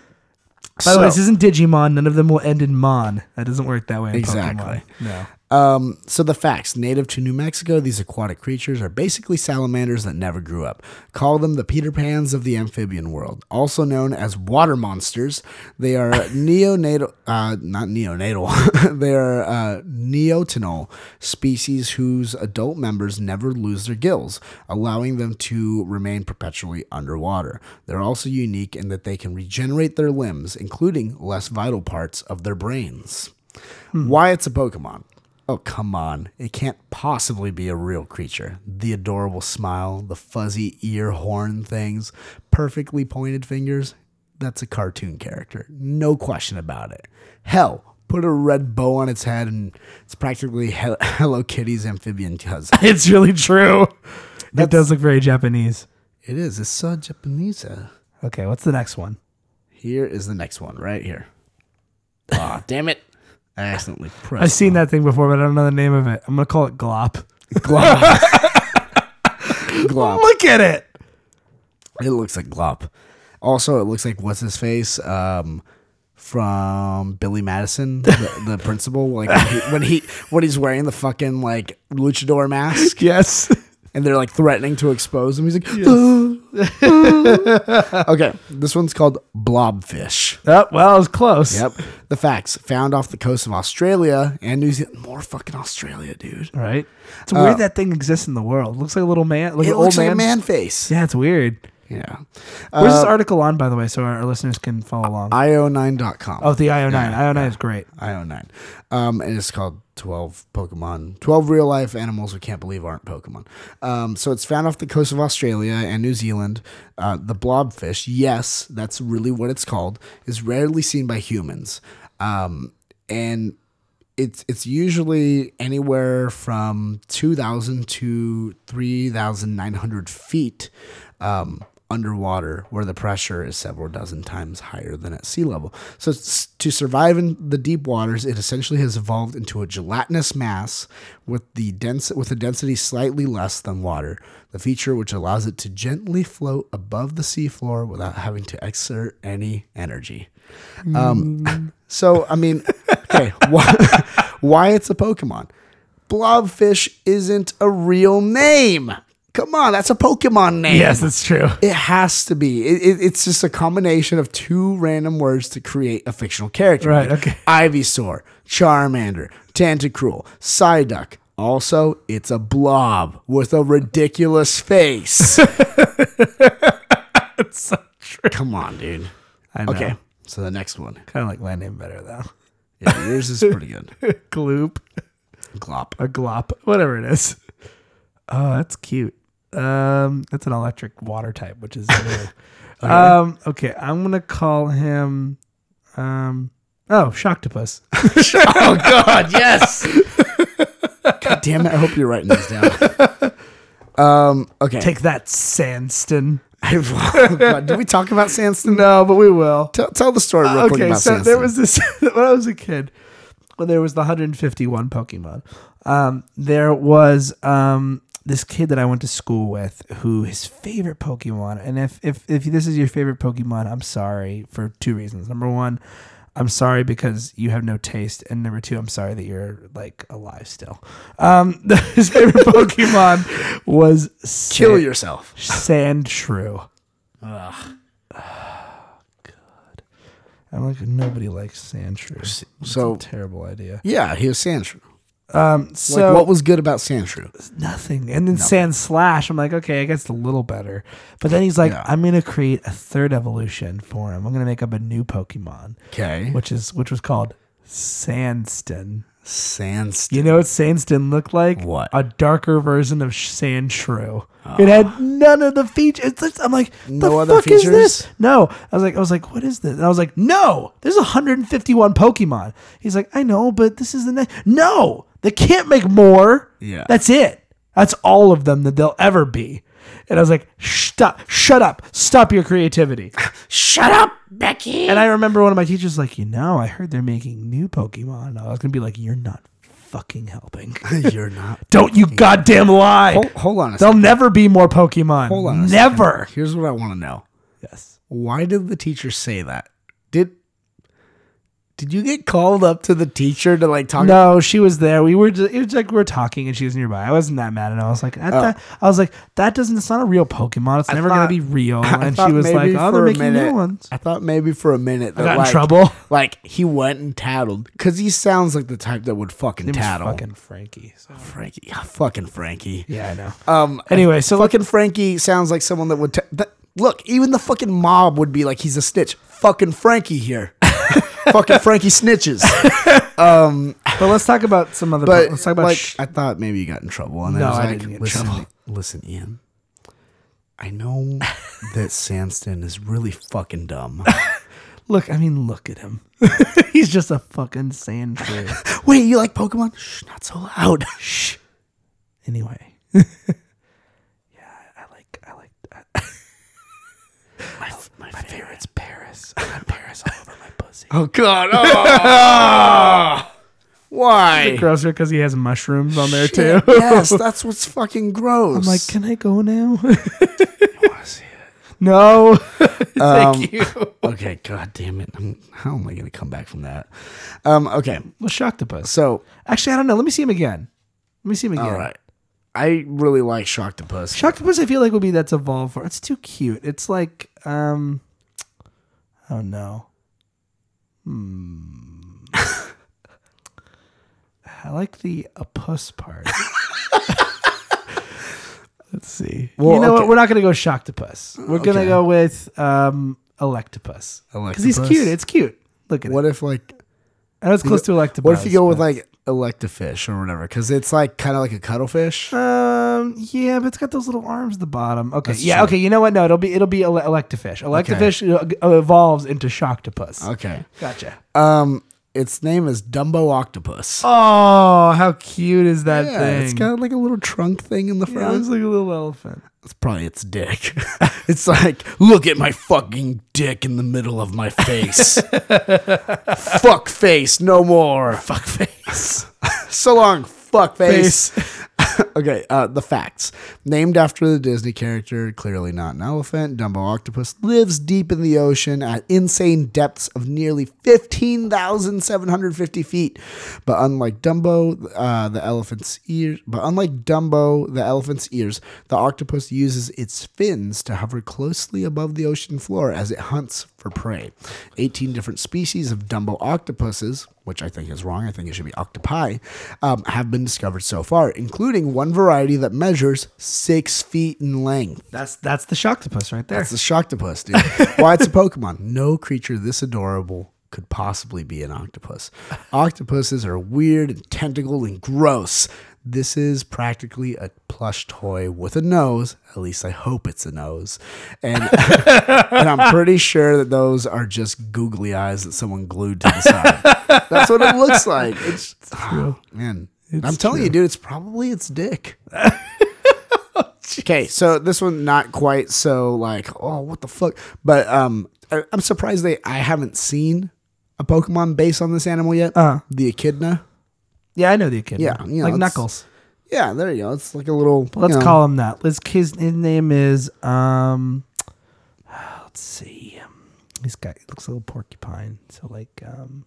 By the way, this isn't Digimon. None of them will end in Mon. That doesn't work that way. In Exactly. Pokemon. No. Um, so the facts: native to New Mexico, these aquatic creatures are basically salamanders that never grew up. Call them the Peter Pans of the amphibian world, also known as water monsters. They are <laughs> neonatal, uh, not neonatal. <laughs> they are uh, neotenal species whose adult members never lose their gills, allowing them to remain perpetually underwater. They're also unique in that they can regenerate their limbs, including less vital parts of their brains. Why it's a Pokemon? Oh, come on. It can't possibly be a real creature. The adorable smile, the fuzzy ear horn things, perfectly pointed fingers. That's a cartoon character. No question about it. Hell, put a red bow on its head and it's practically Hel- <laughs> Hello Kitty's amphibian cousin. <laughs> It's really true. That does look very Japanese. it is. It's so Japanese. Okay, what's the next one? Here is the next one right here. Ah, damn it. I accidentally pressed. I've seen that thing before, but I don't know the name of it. I'm gonna call it Glop. Glop. <laughs> Glop. Look at it. It looks like Glop. Also, it looks like what's his face um, from Billy Madison, the, the <laughs> principal. Like when, he, when he when he's wearing the fucking like luchador mask, <laughs> Yes. and they're like threatening to expose him. He's like, <laughs> okay, this one's called blobfish. Oh, well, it was close. Yep. The facts found off the coast of Australia and New Zealand. More fucking Australia, dude. Right. It's weird that thing exists in the world. looks like a little man, like Uh, It an old looks like man. a man face. Yeah, it's weird. Yeah. Where's this Uh, article on, by the way, so our, listeners can follow along? io9.com. oh, the IO9. Yeah, IO9 is great. IO9. Um, and it's called 12 Pokemon, 12 real life animals we can't believe aren't Pokemon. Um, so it's found off the coast of Australia and New Zealand. Uh, the blobfish, yes, that's really what it's called, is rarely seen by humans. Um, and it's it's usually anywhere from 2,000 to 3,900 feet um, underwater where the pressure is several dozen times higher than at sea level. So to survive in the deep waters, it essentially has evolved into a gelatinous mass with the dense with a density slightly less than water. The feature which allows it to gently float above the seafloor without having to exert any energy. Um, so I mean, okay, <laughs> why, why it's a Pokemon? Blobfish isn't a real name. Come on, that's a Pokemon name. Yes, that's true. It has to be. It, it- it's just a combination of two random words to create a fictional character. Right, Like okay. Ivysaur, Charmander, Tentacruel, Psyduck. Also, it's a blob with a ridiculous face. <laughs> It's so true. Come on, dude. I know. Okay, so the next one. Kind of like my name better though. Yeah, yours is pretty good. <laughs> Gloop, Glop. a glop, whatever it is. Oh, that's cute. Um, that's an electric water type, which is new. <laughs> Um, okay, I'm gonna call him. Um, oh, Shocktopus. <laughs> Oh God, yes. <laughs> God damn it! I hope you're writing this down. Um. Okay. Take that, Sandston. oh, God. Did we talk about Sandston? No, but we will. Tell, tell the story real quick okay, about so Sandston. there was this when I was a kid. When there was the 151 Pokemon, um, there was um, this kid that I went to school with who his favorite Pokemon. And if if if this is your favorite Pokemon, I'm sorry for two reasons. Number one, I'm sorry because you have no taste, and number two, I'm sorry that you're like alive still. Um, <laughs> his favorite Pokemon was Kill yourself. Sandshrew. <sighs> God. I'm like nobody likes Sandshrew. So- terrible idea. Yeah, he was Sandshrew. Um, Like, so what was good about Sandshrew? nothing, and then Sandslash. I'm like, okay, I guess it's a little better. But then he's like, Yeah. I'm gonna create a third evolution for him. I'm gonna make up a new Pokemon, Okay. which is which was called Sandston. Sandston. You know what Sandston looked like? What? A darker version of Sandshrew. It had none of the features. It's just- I'm like, the No other fuck is this? features? No. I was like, I was like, what is this? And I was like, no, there's 151 Pokemon. He's like, I know, but this is the next. No, they can't make more. Yeah. That's it. That's all of them that they'll ever be. And I was like, stop, shut up, stop your creativity. <laughs> Shut up, Becky. And I remember one of my teachers like, you know, I heard they're making new Pokemon. I was gonna be like, you're not fucking helping. <laughs> You're not. <laughs> Don't you goddamn lie. Hold, hold on a There'll second. never be more Pokemon. Hold on. Never. second. Here's what I want to know. Yes. Why did the teacher say that? Did did you get called up to the teacher to like talk? No, she was there. We were just, it was like we were talking and she was nearby. I wasn't that mad and I was like, that, that- I was like, that doesn't. It's not a real Pokemon. It's never gonna be real. <laughs> I And she was like, oh, they're making minute- new ones. I thought maybe for a minute that got in like, trouble. <laughs> Like he went and tattled because he sounds like the type that would fucking tattle. fucking Frankie. so- Frankie, yeah, fucking Frankie. Yeah, I know. Um. Anyway, so fucking Frankie sounds like someone that would. ta- that, look, even the fucking mob would be like, he's a snitch. Fucking Frankie here. <laughs> fucking Frankie snitches. Um, but let's talk about some other. But let's talk about. like, sh- I thought maybe you got in trouble, and No, I was I like, didn't get in listen, trouble. listen, Ian. I know that Sandston is really fucking dumb. <laughs> look, I mean, look at him. <laughs> He's just a fucking sand tree. Wait, you like Pokemon? Shh, not so loud. Shh. Anyway. yeah, I like. I like. I, My, my, favorite's Paras. I got Paras all over my pussy. Oh God! Oh, <laughs> why? Grosser because he has mushrooms on there Shit, too. yes, <laughs> that's what's fucking gross. I'm like, can I go now? I want to see it. no. <laughs> Um, Thank you. Okay, god damn it. I'm- how am I going to come back from that? Um, okay, Well, Shocktopus. so Actually, I don't know. Let me see him again. Let me see him again. all right, I really like Shocktopus. Shocktopus, I feel like would be that's evolved for. It's too cute. It's like, um, I don't know. Hmm. <laughs> I like the a puss part. <laughs> Let's see. Well, you know okay. what? We're not gonna go Shocktopus. We're gonna Okay. go with um Electabuzz because he's cute. It's cute. Look at What it. if like I know it's close to Electabuzz. what if you go with like Electafish or whatever? Because it's like kind of like a cuttlefish. Um. Yeah, but it's got those little arms at the bottom. Okay. That's yeah. true. Okay. You know what? No, it'll be it'll be ele- Electafish. Electafish uh, evolves into Shocktopus. Okay. Gotcha. Um. Its name is Dumbo Octopus. Oh, how cute is that yeah, thing? it's got like a little trunk thing in the yeah, front. it's like a little elephant. It's probably its dick. <laughs> it's like, look at my fucking dick in the middle of my face. <laughs> fuck face, no more. Fuck face. <laughs> so long, fuck face. <laughs> okay, uh, the facts. Named after the Disney character, clearly not an elephant, Dumbo Octopus lives deep in the ocean at insane depths of nearly 15,750 feet. But unlike Dumbo, uh, the elephant's ears, but unlike Dumbo, the elephant's ears, the octopus uses its fins to hover closely above the ocean floor as it hunts for prey. 18 different species of Dumbo octopuses, which I think is wrong, I think it should be octopi, um, have been discovered so far, including one variety that measures six feet in length. That's that's the Shocktopus right there. That's the Shocktopus, dude. <laughs> Why it's a Pokemon. No creature this adorable could possibly be an octopus. Octopuses are weird and tentacled and gross. This is practically a plush toy with a nose. At least I hope it's a nose. And, <laughs> and I'm pretty sure that those are just googly eyes that someone glued to the side. That's what it looks like. It's, <laughs> true. <sighs> man. I'm telling you, dude, it's probably its dick. <laughs> Okay, so this one not quite so like oh what the fuck, but um I- I'm surprised they I haven't seen a Pokemon based on this animal yet. Uh. the Echidna. Yeah, I know the kid. Yeah, you know, like it's- Knuckles. Yeah, there you go. It's like a little. Let's you know, call him that. Let's his, his name is um. <sighs> Let's see. He's got looks a little porcupine. So like um.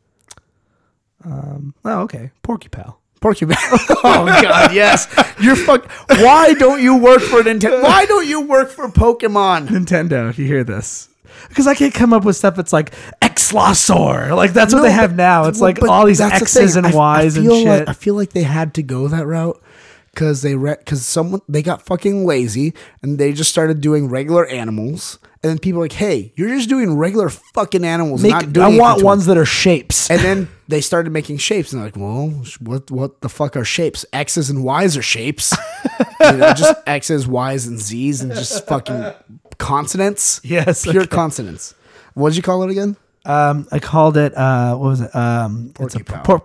Um. Oh, okay. Porcupine. Porcupine. <laughs> oh god, <laughs> yes. You're fuck. Why don't you work for Nintendo? Why don't you work for Pokemon? Nintendo, if you hear this. Because I can't come up with stuff that's like Exlosaur. Like that's what No, they have but- now. It's well, like all these the X's thing. and I- I Y's and shit. like- I feel like they had to go that route because they because someone they got fucking lazy and they just started doing regular animals. And then people are like, hey, you're just doing regular fucking animals. Make- not doing I want ones them." that are shapes. And then they started making shapes, and they're like, well, what what the fuck are shapes? X's and Y's are shapes. <laughs> you know, just X's, Y's, and Z's, and just fucking consonants. Yes, pure okay. consonants. What did you call it again? Um, I called it. Uh, what was it? Um, it's a Porcupine. por-.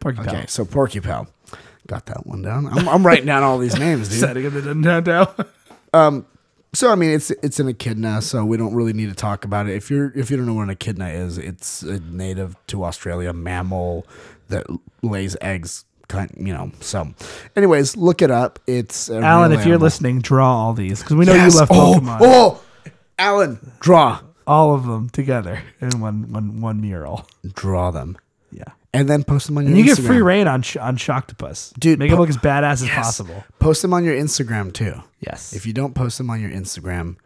Porcupine. Okay, so Porcupine. Got that one down. I'm, I'm writing down all these names, <laughs> dude. Setting it in Nintendo. So I mean, it's it's an echidna, so we don't really need to talk about it. If you're if you don't know what an echidna is, it's a native to Australia mammal that lays eggs. Kind, you know. So, anyways, look it up. It's Alan, if you're animal. listening, draw all these because we know Yes. you love oh, Pokemon. Oh, Alan, draw, All of them together in one one one mural. draw them, Yeah. and then post them on your. And you get free reign on on Shocktopus. Dude, make it look as badass as possible. Post them on your Instagram too. Yes. If you don't post them on your Instagram,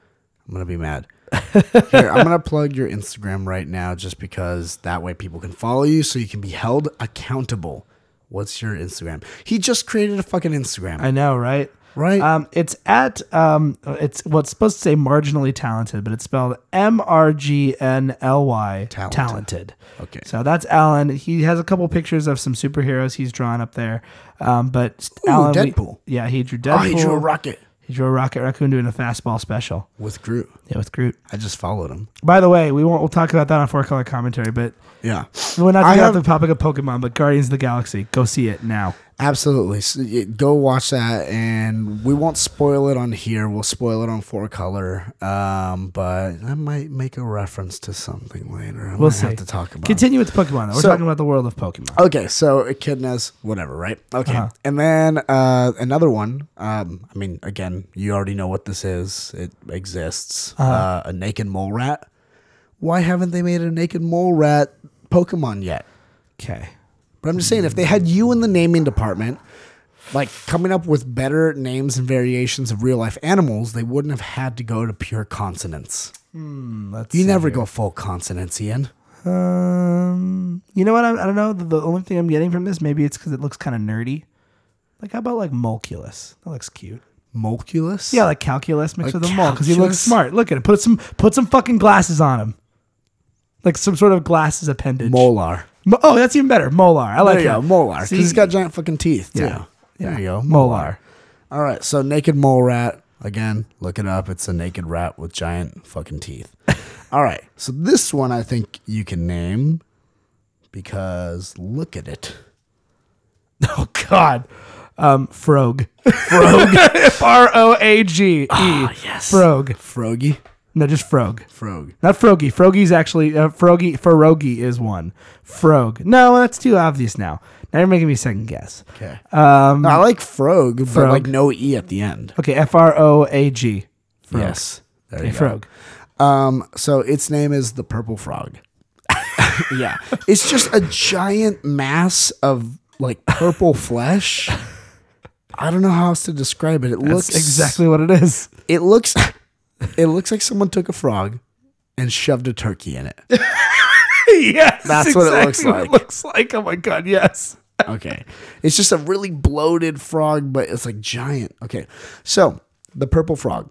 I'm gonna be mad. <laughs> Here, I'm gonna plug your Instagram right now, just because that way people can follow you, so you can be held accountable. What's your Instagram? He just created a fucking Instagram, I know, right? right? Um, it's at um, it's what's supposed to say marginally talented, but it's spelled M R G N L Y Talented. talented. Okay. So that's Alan. He has a couple pictures of some superheroes he's drawn up there. Um, but Ooh, Alan, we- yeah, he drew oh, Deadpool. he drew a rocket He drew a Rocket Raccoon doing a fastball special. with Groot. Yeah, with Groot. I just followed him. By the way, we won't. We'll talk about that on four color commentary. But Yeah, we're not I to get off have- the topic of Pokemon, but Guardians of the Galaxy. Go see it now. Absolutely. So, go watch that, and we won't spoil it on here. We'll spoil it on four color. Um, but I might make a reference to something later. I We'll might see. have to talk about. it. Continue with Pokemon. Though. We're So- talking about the world of Pokemon. Okay, so echidnas, whatever, right? Okay, Uh-huh. and then uh, another one. Um, I mean, again, you already know what this is. It exists. Uh-huh. uh a naked mole rat. Why haven't they made a naked mole rat Pokemon yet? Okay. But I'm just saying, if they had you in the naming department, like coming up with better names and variations of real life animals, they wouldn't have had to go to pure consonants. Let's You see never here. go full consonants, Ian. Um, you know what? I, I don't know. The, the only thing I'm getting from this, maybe it's because it looks kind of nerdy. Like, how about like Molculus? That looks cute. Molculus? Yeah, like calculus mixed Like with a mole because he looks calculus? smart. Look at it. Put some put some fucking glasses on him. Like some sort of glasses appendage. molar. Mo- oh, that's even better. Molar. I like There you that. go, molar. Because See? he's got giant fucking teeth too. Yeah. There you go, Molar. All right, so naked mole rat. Again, look it up. It's a naked rat with giant fucking teeth. <laughs> All right, so this one I think you can name because look at it. <laughs> Oh God. Um, Frog. Frog. <laughs> F R O A G E. yes. Frog. Frogy. No, just Frog. Frog. Not Froggy. Froggy's actually uh, Froggy. Frogy is one. Frog. No, that's too obvious now. Now you're making me second guess. Okay. Um, I like Frog, but Frog. like no E at the end. okay. F R O A G. Frog. Yes. There Okay, you go. Frog. Um, so its name is the purple frog. <laughs> yeah. It's just a giant mass of like purple flesh. I don't know how else to describe it. It That's looks exactly what it is. It looks it looks like someone took a frog and shoved a turkey in it. <laughs> yes, That's exactly what it looks like. looks like. Oh my God. Yes. Okay. It's just a really bloated frog, but it's like giant. Okay. So, the purple frog,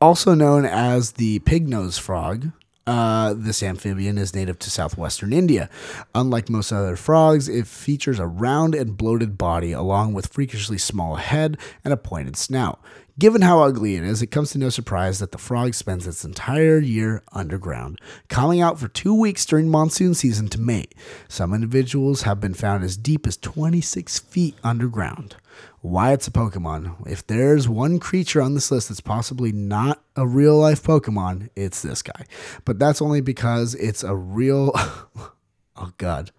also known as the pig nose frog, uh, this amphibian is native to southwestern India. Unlike most other frogs, it features a round and bloated body along with freakishly small head and a pointed snout. Given how ugly it is, it comes to no surprise that the frog spends its entire year underground, calling out for two weeks during monsoon season to mate. Some individuals have been found as deep as 26 feet underground. Why it's a Pokemon? If there's one creature on this list that's possibly not a real life Pokemon, it's this guy. But that's only because it's a real. <laughs> oh, God.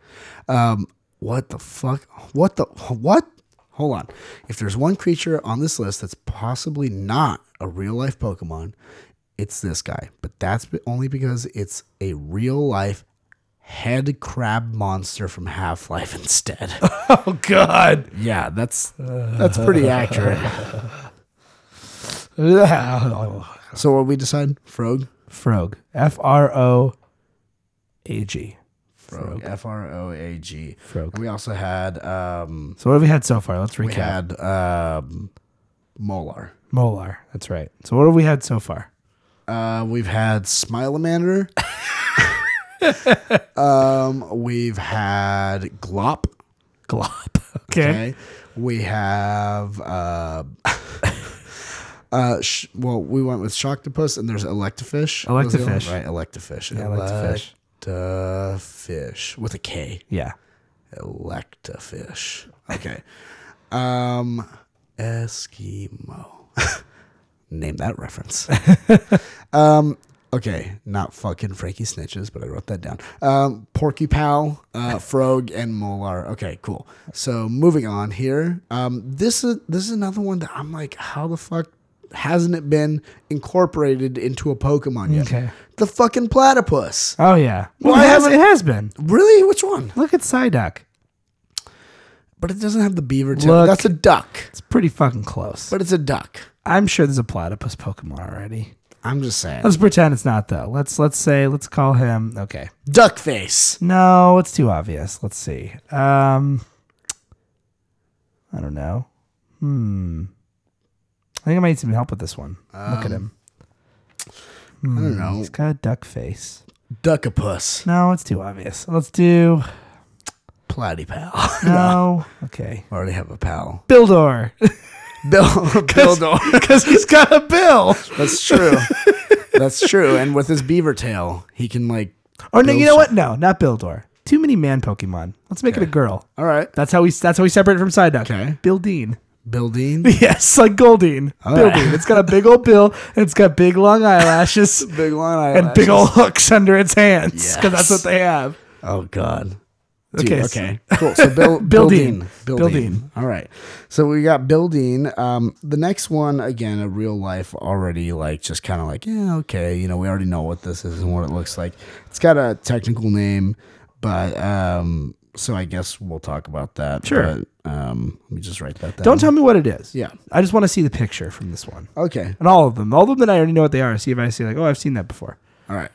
Um, what the fuck? What the. What? Hold on. If there's one creature on this list that's possibly not a real life Pokemon, it's this guy. But that's only because it's a real life head crab monster from Half Life instead. <laughs> Oh God. yeah, that's that's pretty accurate. <laughs> So what we decide? Frog. Frog. F R O A G. Frog. F R O A G. Frog. We also had um So what have we had so far? Let's recap. we had um Molar. Molar. That's right. So what have we had so far? Uh, we've had Smilemander. <laughs> um, we've had Glop. Glop. Okay. Okay. We have uh, <laughs> uh, sh- well, we went with Shocktopus, and there's Electafish. Was the other one? Electafish. right? Electafish. Yeah, Electafish. Electafish with a K. Yeah. Electafish. Okay. <laughs> um, Eskimo. <laughs> Name that reference. <laughs> um, okay, not fucking Frankie Snitches, but I wrote that down. Um, Porky Pal, uh, Frog, and Molar. Okay, cool. So moving on here. Um, this is this is another one that I'm like, how the fuck hasn't it been incorporated into a Pokemon yet? Okay. The fucking platypus. Oh yeah. Well, Why it, has, it has been. Really? Which one? Look at Psyduck. But it doesn't have the beaver tail. Look. That's a duck. It's pretty fucking close. But it's a duck. I'm sure there's a platypus Pokemon already. I'm just saying. Let's pretend it's not though. Let's let's say let's call him. Okay. Duck face. No, it's too obvious. Let's see. Um, I don't know. Hmm. I think I might need some help with this one. Look at um, him. I don't hmm, know. He's got a duck face. Duckapus. No, it's too obvious. Let's do Platypal. <laughs> no. Okay. I <laughs> Already have a pal. Bildor. <laughs> Bill. Bildor. Because he's got a bill. That's true. That's true. And with his beaver tail, he can like. Or no, Bill you know what? No, not Bildor. Too many man Pokemon. Let's make it a girl. All right. That's how we. That's how we separate it from Psyduck. Okay. Bildine. Building. <laughs> Yes, like Goldeen. All right. It's got a big old bill and it's got big long eyelashes <laughs> Big line and big old hooks under its hands because that's what they have. Oh God. Dude, Okay, okay. Cool. So Bill, <laughs> Building. building. Building. All right. So we got building. Um, the next one again, a real life already like just kind of like yeah okay you know we already know what this is and what it looks like. It's got a technical name, but um, so I guess we'll talk about that. Sure. But, um, let me just write that down. Don't tell me what it is. Yeah. I just want to see the picture from this one. Okay. And all of them. All of them that I already know what they are. See if I see like, oh, I've seen that before. All right.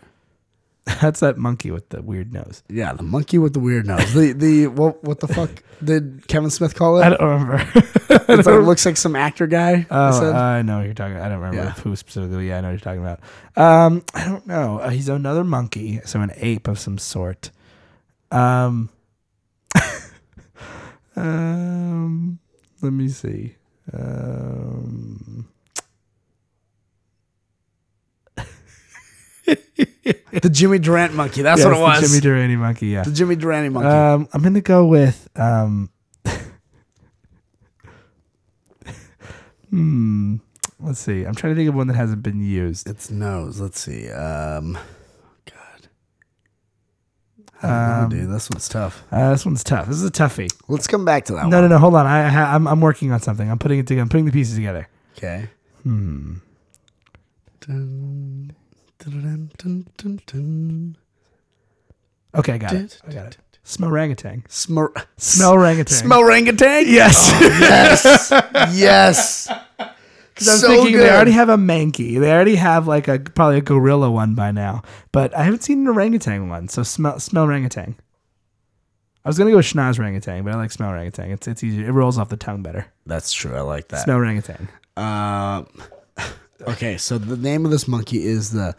<laughs> That's that monkey with the weird nose. Yeah, the monkey with the weird nose. The the what what the fuck <laughs> did Kevin Smith call it? I don't remember. <laughs> It's like, it looks like some actor guy. I Oh, said. I know what you're talking. I don't remember Yeah. who specifically. Yeah, I know what you're talking about. Um, I don't know. Uh, he's another monkey, so an ape of some sort. Um, um, let me see. Um, the Jimmy Durant monkey. That's Yes, what it was. The Jimmy Durante monkey. Yeah. the Jimmy Durant monkey. Um, I'm gonna go with um. <laughs> hmm. Let's see. I'm trying to think of one that hasn't been used. its nose. Let's see. Um. I don't dude. This one's tough. Uh, this one's tough. This is a toughie. Let's come back to that No, one. no, no. No, hold on. I, I I'm, I'm working on something. I'm putting it together. I'm putting the pieces together. Okay. Hmm. Dun, dun, dun. Okay, I got it. I got it. Smell orangutan. Smell, Smell orangutan. smell orangutan? Yes. Yes. <laughs> yes. Because I'm So thinking good. they already have a Mankey. They already have like a probably a gorilla one by now. But I haven't seen an orangutan one. So smell smell orangutan. I was gonna go with schnoz orangutan, but I like smell orangutan. It's it's easier. It rolls off the tongue better. That's true. I like that. Smell orangutan. Um, <laughs> okay, so the name of this monkey is the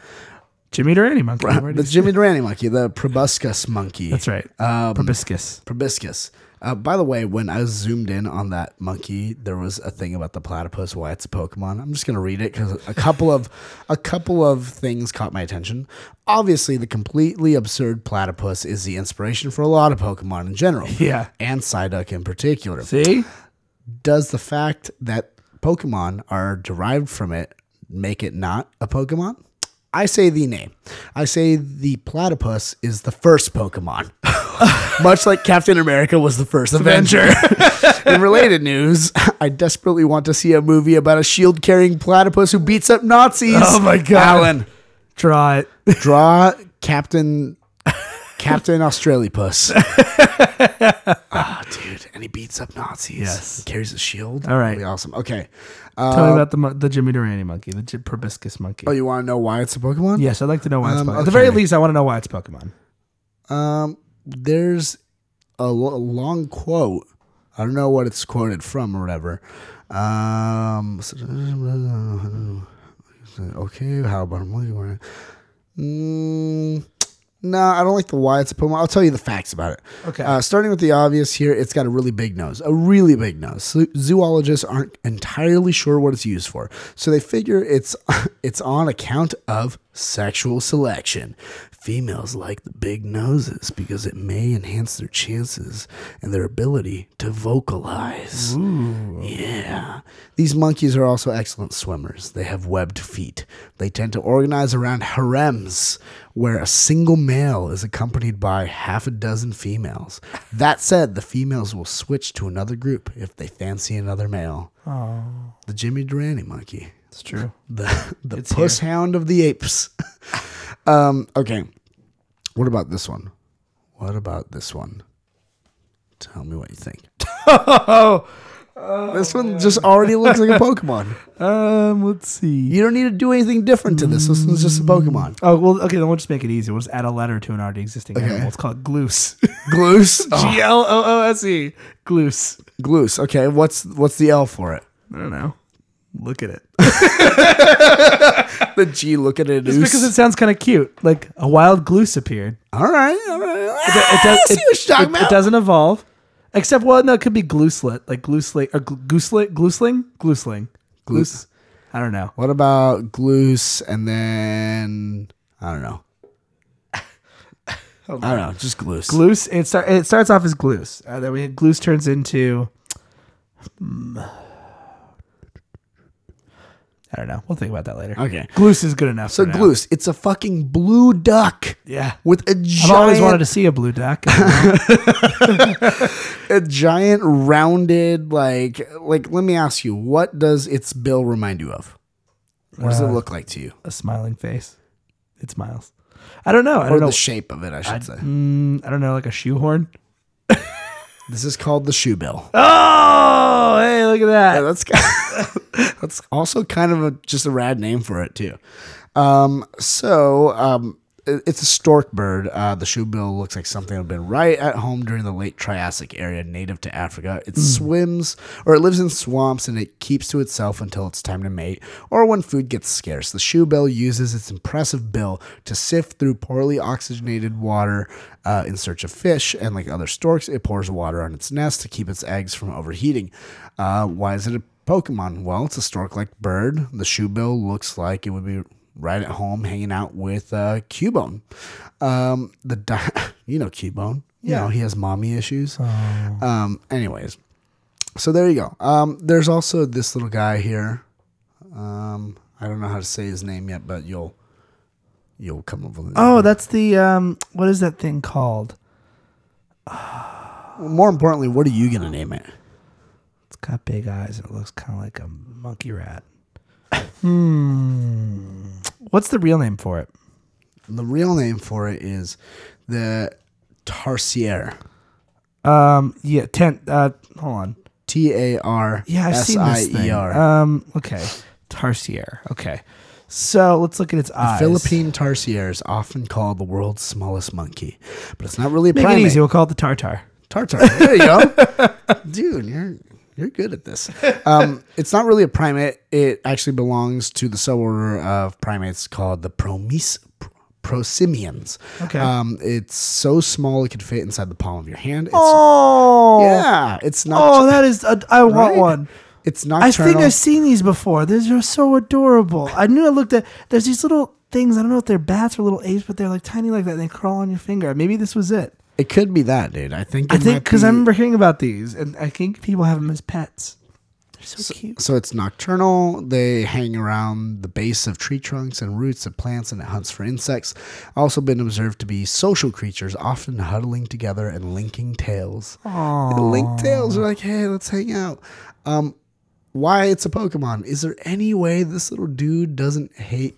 Jimmy Durante monkey. I've the Jimmy Durante monkey, the proboscis monkey. That's right. Um, Proboscis. proboscis. Uh, by the way, when I zoomed in on that monkey, there was a thing about the platypus, why it's a Pokemon. I'm just gonna read it because a couple of a couple of things caught my attention. Obviously, the completely absurd platypus is the inspiration for a lot of Pokemon in general. <laughs> Yeah. and Psyduck in particular. See? Does the fact that Pokemon are derived from it make it not a Pokemon? I say the name. I say the platypus is the first Pokemon. <laughs> Much like Captain America was the first Avenger. <laughs> In related news, I desperately want to see a movie about a shield carrying platypus who beats up Nazis. Oh my God. Alan, Draw it. draw Captain Captain Australipus. <laughs> Ah, dude, and he beats up Nazis. Yes. He carries a shield. All right. Really awesome. Okay. Tell me about the mon- the Jimmy Durante monkey, the J- proboscis monkey. Oh, you want to know why it's a Pokemon? yes, I'd like to know why it's Um, Pokemon. At the very okay. least, I want to know why it's Pokemon. Um, there's a, lo- long quote. I don't know what it's quoted from or whatever. Um, <laughs> okay, how about a monkey? Mm, no, I don't like the why it's a Puma. I'll tell you the facts about it. Okay. Uh, starting with the obvious here, it's got a really big nose, a really big nose. Zoologists aren't entirely sure what it's used for, so they figure it's <laughs> it's on account of sexual selection. Females like the big noses because it may enhance their chances and their ability to vocalize. Yeah. These monkeys are also excellent swimmers. They have webbed feet. They tend to organize around harems, where a single male is accompanied by half a dozen females. That said, the females will switch to another group if they fancy another male. Oh, The Jimmy Durante monkey. it's true. The the It's puss hound of the apes. <laughs> um, okay. What about this one? What about this one? Tell me what you think. <laughs> Oh, this one just already looks like a Pokemon. <laughs> um, let's see. You don't need to do anything different to this. This one's just a Pokemon. Oh well, okay. Then we'll just make it easy. We'll just add a letter to an already existing Okay. animal. It's called Gloose. <laughs> Gloose. G L O O S E. Gloose. Gloose. Okay, what's what's the L for it? I don't know. Look at it. <laughs> The G. Look at it. Just because it sounds kind of cute. Like a wild Gloose appeared. All right. All right. It, Ah, does, I see what you're talking it- it about. doesn't evolve. Except, well, no, it could be Glooslet, like Gloosling or Gl- Goosling, Gloosling, Gloosling, Gloose. I don't know. What about Gloose and then I don't know. <laughs> I don't know. Just Gloose. Gloose. It start. It starts off as Gloose. Uh, then we Gloose turns into. hmm, I don't know. We'll think about that later. Okay. Gloose is good enough. So. Gloose, it's a fucking blue duck Yeah. with a giant, I've always wanted to see a blue duck. <laughs> a giant rounded like like. Let me ask you, what does its bill remind you of? What does it Uh, look like to you? a smiling face. It smiles. I don't know. I don't know. the shape of it, I should say. Mm, I don't know, like a shoehorn. <laughs> This is called the shoe bill. Oh, hey, look at that. Yeah, that's <laughs> that's also kind of a just a rad name for it too. Um, so um, it's a stork bird. Uh, the shoebill looks like something that had been right at home during the late Triassic area, native to Africa. It swims or it lives in swamps and it keeps to itself until it's time to mate or when food gets scarce. The shoebill uses its impressive bill to sift through poorly oxygenated water uh, in search of fish, and like other storks, it pours water on its nest to keep its eggs from overheating. Uh, why is it a Pokemon? Well, it's a stork-like bird. The shoebill looks like it would be right at home hanging out with uh, Cubone. Um, the di- <laughs> you know Cubone. You Yeah. know he has mommy issues. Um, anyways, so there you go. Um, there's also this little guy here. Um, I don't know how to say his name yet, but you'll you'll come up with it. Oh, that's the um. What is that thing called? More importantly, what are you gonna name it? It's got big eyes and it looks kind of like a monkey rat. Hmm. What's the real name for it? The real name for it is the Tarsier. Um. Yeah. Ten. Uh. Hold on. T A R Yeah, I've seen I this E thing. R. Um. Okay. Tarsier. Okay. So let's look at its eyes. The Philippine tarsier is often called the world's smallest monkey, but it's not really a Make primate. it easy. We'll call it the tartar. Tartar. There you go, <laughs> dude. You're you're good at this. Um, <laughs> it's not really a primate. It actually belongs to the suborder of primates called the Promis. Prosimians. Okay. Um, it's so small it could fit inside the palm of your hand. It's, Oh. yeah, it's not. Oh, that is. A, I want one. It's not. I think I've seen these before. These are so adorable. I knew I looked at. There's these little things. I don't know if they're bats or little apes, but they're like tiny like that. And they crawl on your finger. Maybe this was it. It could be that, dude. I think. I think because I remember hearing about these, and I think people have them as pets. They're so, cute. So it's nocturnal. They hang around the base of tree trunks and roots of plants, and it hunts for insects. Also been observed to be social creatures, often huddling together and linking tails. The link tails are like, "Hey, let's hang out." Um, why it's a Pokemon? Is there any way this little dude doesn't hate?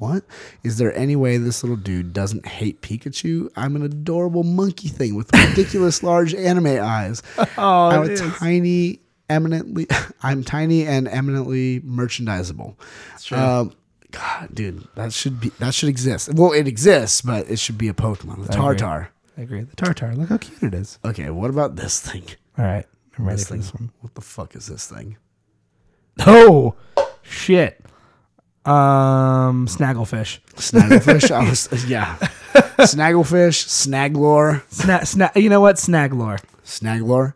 What is there any way this little dude doesn't hate Pikachu? I'm an adorable monkey thing with ridiculous <laughs> large anime eyes. <laughs> Oh, I'm a tiny, eminently. <laughs> I'm tiny and eminently merchandisable. Um, God, dude, that should be that should exist. Well, it exists, but it should be a Pokemon. The I agree. Tartar. I agree. The tartar. Look how cute it is. Okay, what about this thing? All right, I'm ready This for thing. this one. What the fuck is this thing? Oh, shit. Um, snagglefish. Snagglefish. <laughs> I was yeah. Snagglefish. Snaglore. Sna- sna- You know what? Snaglore Snaglore.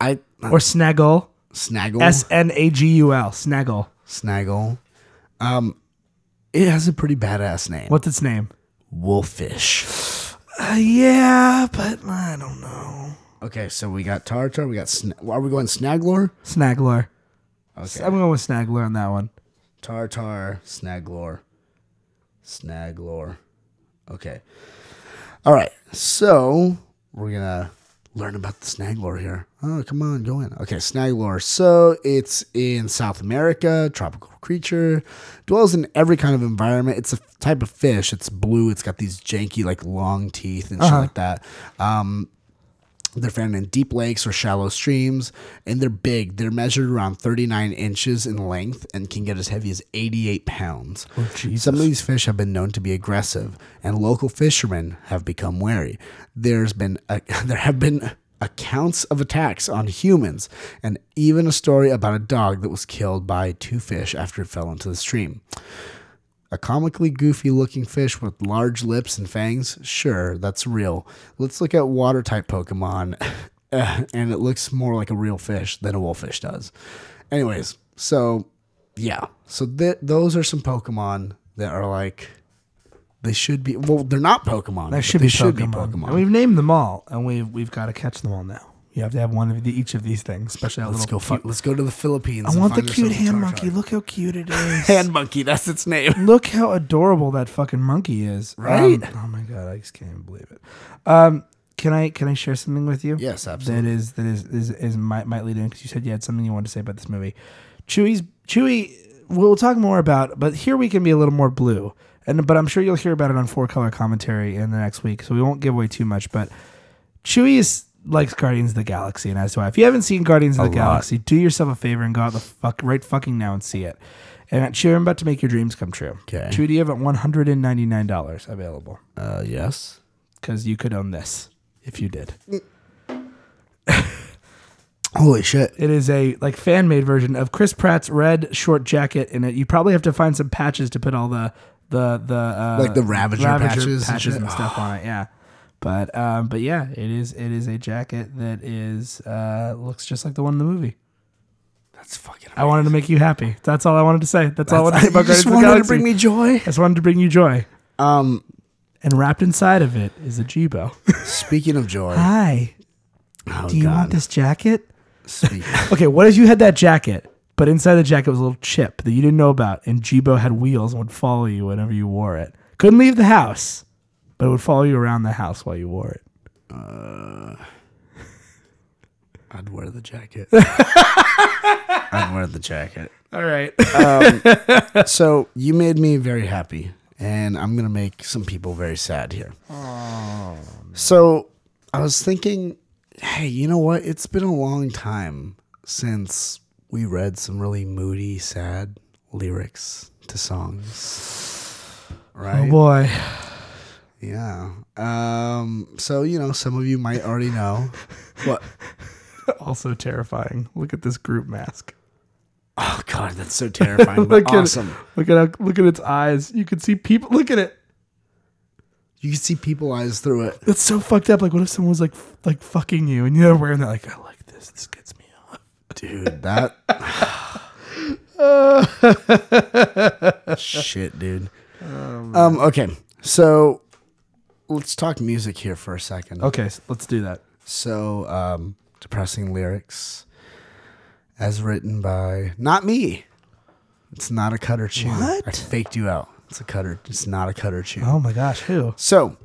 I or snaggle. snaggle. S N A G U L. Snaggle. snaggle. Um, it has a pretty badass name. What's its name? Wolfish. Uh, yeah, but I don't know. Okay, so we got Tartar. We got. Sna- are we going Snaglore? Snaglore. Okay. I'm going with Snaglore on that one. Tartar, Snaglore, Snaglore. Okay. All right. So we're gonna learn about the Snaglore here. Oh, come on, go in. Okay, Snaglore. So it's in South America, tropical creature, dwells in every kind of environment. It's a type of fish. It's blue. It's got these janky, like long teeth and shit like that. Um, they're found in deep lakes or shallow streams, and they're big. They're measured around 39 inches in length and can get as heavy as 88 pounds. Oh, Some of these fish have been known to be aggressive, and local fishermen have become wary. There's been a, <laughs> there have been accounts of attacks on humans, and even a story about a dog that was killed by two fish after it fell into the stream. A comically goofy looking fish with large lips and fangs? Sure, that's real. Let's look at water type Pokemon, <laughs> and it looks more like a real fish than a wolfish does. Anyways, so yeah. So th- those are some Pokemon that are like, they should be, well, they're not Pokemon. That should, they be, should Pokemon. be Pokemon. And we've named them all, and we've we've got to catch them all now. You have to have one of the, each of these things, especially that let's go. Fi- let's go to the Philippines. I want the cute hand Tartar. monkey. Look how cute it <laughs> is. Hand monkey. That's its name. Look how adorable that fucking monkey is. Right? Um, oh my god, I just can't even believe it. Um, can I can I share something with you? Yes, absolutely. is that is is, is might might lead in because you said you had something you wanted to say about this movie. Chewie's Chewie. We'll talk more about, but here we can be a little more blue, and but I'm sure you'll hear about it on four color commentary in the next week, so we won't give away too much. But Chewie is likes Guardians of the Galaxy, and as do I. If you haven't seen Guardians of the lot. Galaxy, do yourself a favor and go out the fuck right fucking now and see it. And at Chewie, I'm about to make your dreams come true. Okay. Chewie, do you have at $199 available? Uh, yes. Because you could own this if you did. <laughs> Holy shit. It is a like fan made version of Chris Pratt's red short jacket in it. You probably have to find some patches to put all the the the uh, Like the Ravager patches and patches and, shit? stuff on it. Yeah, but um, but yeah, it is it is a jacket that is uh looks just like the one in the movie. That's fucking. I wanted to make you happy. That's all I wanted to say. That's, all I wanted to say about <laughs> just Guardians of the wanted to bring me joy. I just wanted to bring you joy. Um, And wrapped inside of it is a Jibo. <laughs> speaking of joy, Hi. oh Do you God. want this jacket? <laughs> Okay, what if you had that jacket, but inside the jacket was a little chip that you didn't know about, and Jibo had wheels and would follow you whenever you wore it? Couldn't leave the house, but it would follow you around the house while you wore it. Uh, I'd wear the jacket. <laughs> I'd wear the jacket. All right. <laughs> So you made me very happy, and I'm gonna make some people very sad here. So I was thinking, hey, you know what? It's been a long time since we read some really moody, sad lyrics to songs. Right? oh boy. Yeah. Um. So you know, some of you might already know. What? <laughs> Also terrifying. Look at this group mask. Oh God, that's so terrifying, but <laughs> Look awesome. at look at how, look at its eyes. You can see people. Look at it. You can see people eyes through it. That's so fucked up. Like, what if someone was like like fucking you and you're wearing that? Like, I like this. This gets me off. Dude, that <laughs> shit, dude. um, okay, so let's talk music here for a second. Okay, so let's do that. So, um, depressing lyrics, as written by not me. It's not a cutter tune. What? I faked you out. It's a cutter. It's not a cutter tune. Oh my gosh, who? So,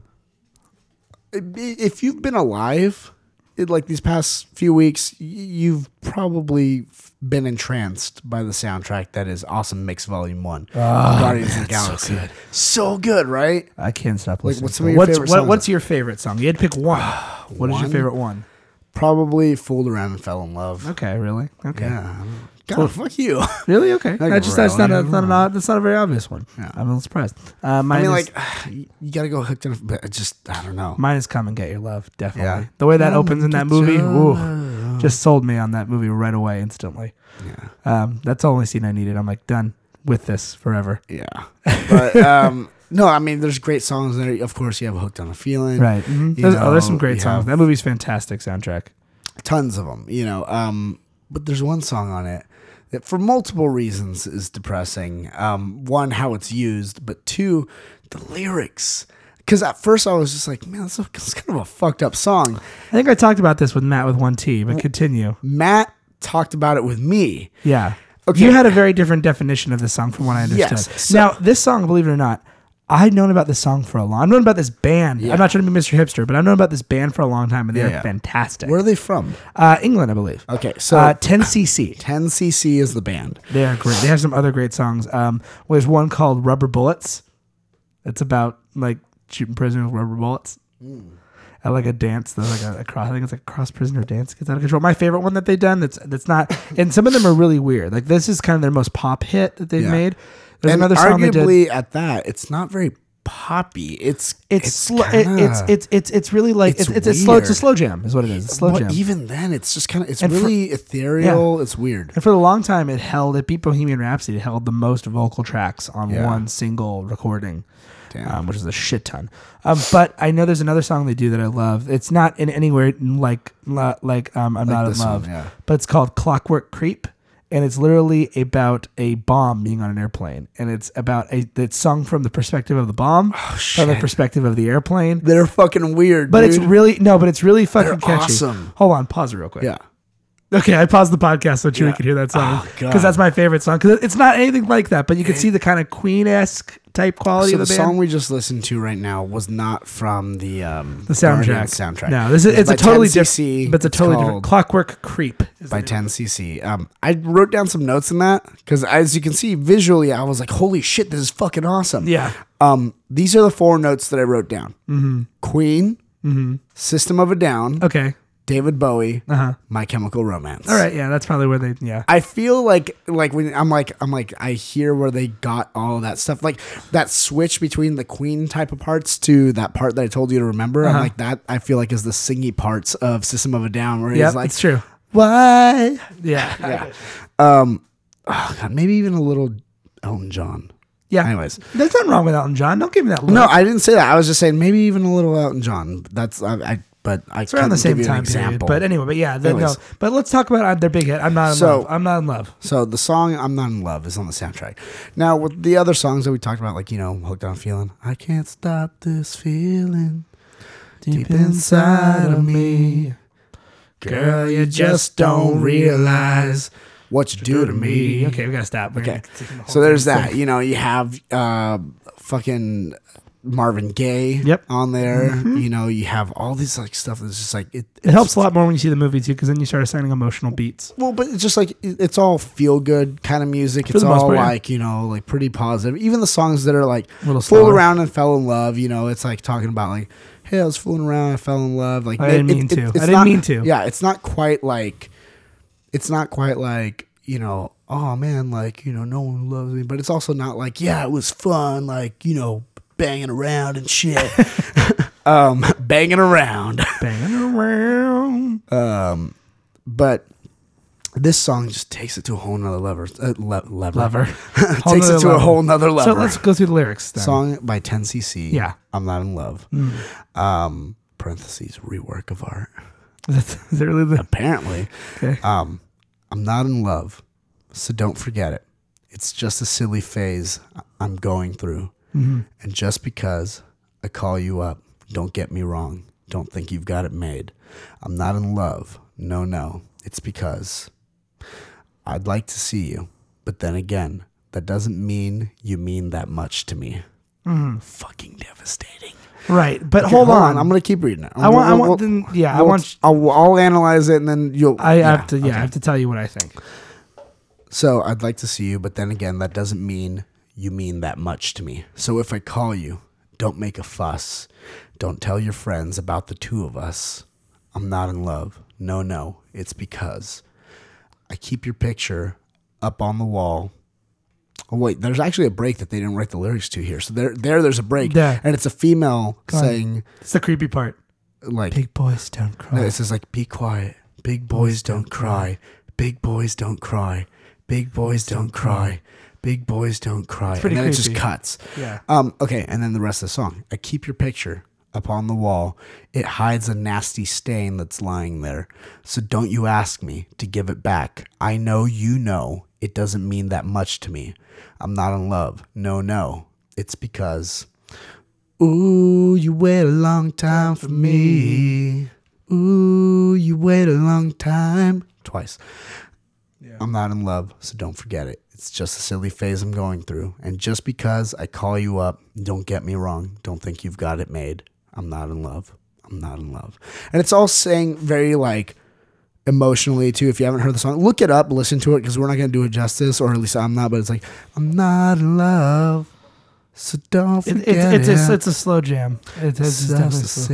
if you've been alive, in like these past few weeks, y- you've probably been entranced by the soundtrack that is Awesome Mix Volume One, ah, Guardians of the Galaxy. So good, right? I can't stop Like, listening. what's some of your what's favorite what, what's your favorite song? You had to pick one. Uh, what is your favorite one? Probably fooled around and fell in love. Okay, really? Okay, Yeah. God, fuck you. <laughs> really? Okay. Like That's just that's not a, that's not, an, odd- that's not a very obvious one. Yeah. I'm a little surprised. Uh, mine I mean, is, like, <sighs> you gotta go hooked on, but it just I don't know. mine is "Come and Get Your Love." Definitely. Yeah. The way that opens in that movie, ooh, just sold me on that movie right away, instantly. Yeah. Um, that's the only scene I needed. I'm like done with this forever. Yeah. But <laughs> um, no, I mean, there's great songs there. Of course, you have hooked on a feeling. Right. Mhm. You There's, oh, there's some know, great you songs. have- That movie's fantastic soundtrack. tons of them you know um but there's one song on it that for multiple reasons is depressing um one how it's used but two the lyrics because at first i was just like man that's, a, that's kind of a fucked up song I think I talked about this with Matt with one T, but continue. matt talked about it with me Yeah. Okay. You had a very different definition of this song from what I understood. Yes, so- now, this song, believe it or not, I'd known about this song for a long I've known about this band. Yeah. I'm not trying to be Mr. Hipster, but I've known about this band for a long time, and they're Yeah, yeah. fantastic. where are they from uh, England, I believe. okay so Uh, 10cc. 10cc is the band They are great. They have some other great songs. Um, there's one called Rubber Bullets. It's about like shooting prisoners with rubber bullets. I like a dance. There's like a, a cross. I think it's like a cross prisoner dance gets out of control. My favorite one that they've done. That's that's not. And some of them are really weird. Like this is kind of their most pop hit that they've made. There's and another song they did. arguably at that it's not very poppy it's It's slow. it, kinda- it's it's it's it's really like it's It's it's, a slow. It's a slow jam, is what it is. It's a slow But jam. even then it's just kind of it's And for- really ethereal it's weird And for a long time, it held. It beat Bohemian Rhapsody. It held the most vocal tracks on Yeah. one single recording, um, which is a shit ton. Um, but I know there's another song they do that I love. It's not in anywhere like like um, I'm Like not in this one, love, yeah. but it's called Clockwork Creep, and it's literally about a bomb being on an airplane, and it's about a it's sung from the perspective of the bomb, oh, from the Oh, perspective of the airplane. They're fucking weird, But it's really no, but it's really fucking They're catchy. awesome. Hold on, pause real quick. yeah. Okay, I paused the podcast so Chewie Yeah. could hear that song Oh, because God. that's my favorite song. Because it's not anything like that, but you can see the kind of Queen esque type quality So of the the, song we just listened to right now was not from the um the soundtrack. Soundtrack. No, this is It's it's, a totally 10cc. different. But it's a totally different. Clockwork Creep. is by 10cc. Um, I wrote down some notes in that because, as you can see visually, I was like, "Holy shit, this is fucking awesome!" Yeah. Um, these are the four notes that I wrote down: Queen, System of a Down, Okay. David Bowie, Uh huh. My Chemical Romance. All right. Yeah, that's probably where they. Yeah. I feel like like when I'm like I'm like I hear where they got all that stuff like that switch between the Queen type of parts to that part that I told you to remember. Uh-huh. I'm like that I feel like is the singy parts of System of a Down where Yeah, he's like it's true. why Yeah. <laughs> yeah um oh God, maybe even a little Elton John. Yeah. Anyways, There's nothing wrong with Elton John. Don't give me that look. no, I didn't say that. I was just saying maybe even a little Elton John. That's I, I but I It's around the same give you an time period. But anyway, but yeah, no. Anyways. But let's talk about uh, their big hit. I'm not in So- love. I'm not in love. So the song "I'm Not in Love" is on the soundtrack. Now with the other songs that we talked about, like you know, "Hooked on Feeling," I can't stop this feeling deep inside of me. Girl, you just don't realize what you do to me. Okay, we gotta stop. We're Okay. gonna continue the whole So there's thing. that. You know, you have uh, fucking Marvin Gaye Yep. Mm-hmm. on there. You know, you have all these like stuff that's just like it. It helps a lot more when you see the movie too, because then you start assigning emotional beats. Well, but it's just like it- it's all feel good kind of music. For It's all part, yeah. like you know, like pretty positive. Even the songs that are like A little fool around and fell in love. You know, it's like talking about like, hey, I was fooling around, I fell in love. Like I didn't mean to. I didn't not- mean to. Yeah, it's not quite like, it's not quite like you know, oh man, like you know, no one loves me. But it's also not like, yeah, it was fun, like you know, banging around and shit. <laughs> um, banging around. Banging around. Um, but this song just takes it to a whole nother lever. Uh, le- lever. Lever. <laughs> Takes it to a whole nother lever. So let's go through the lyrics. Then. Song by 10cc. Yeah. Mm. I'm not in love. Um, parentheses, rework of art. Is that- is that really the Apparently. okay? Um, I'm not in love, so don't forget it. It's just a silly phase I'm going through. Mm-hmm. And just because I call you up, don't get me wrong. Don't think you've got it made. I'm not in love. No, no. It's because I'd like to see you. But then again, that doesn't mean you mean that much to me. Fucking devastating. Right, but Okay, hold, on. I'm going to keep reading it. I want. I We'll- want. we'll- then, yeah, I we'll- want. I'll, I'll analyze it and then you'll. I have to. Yeah, okay. I have to tell you what I think. So I'd like to see you, but then again, that doesn't mean you mean that much to me. So if I call you, don't make a fuss. Don't tell your friends about the two of us. I'm not in love. No, no. It's because I keep your picture up on the wall. Oh wait, there's actually a break that they didn't write the lyrics to here. So there, there, there's a break, Yeah. and it's a female on. saying It's the creepy part. like Big boys don't no, cry. it says like, "Be quiet, big boys don't cry, big boys don't cry, big boys don't cry, big boys don't cry," pretty and then it just cuts. Yeah. Um. Okay, and then the rest of the song. I keep your picture up on the wall. It hides a nasty stain that's lying there. So don't you ask me to give it back. I know you know it doesn't mean that much to me. I'm not in love. No, no. It's because. Ooh, you wait a long time for me. Ooh, you wait a long time. Twice. I'm not in love, so don't forget it. It's just a silly phase I'm going through. And just because I call you up, don't get me wrong. Don't think you've got it made. I'm not in love. I'm not in love. And it's all saying very like emotionally too. If you haven't heard the song, look it up, listen to it because we're not going to do it justice, or at least I'm not. But it's like I'm not in love, so don't It, forget it's it's it. a, it's a slow jam. It, it's It's definitely a slow.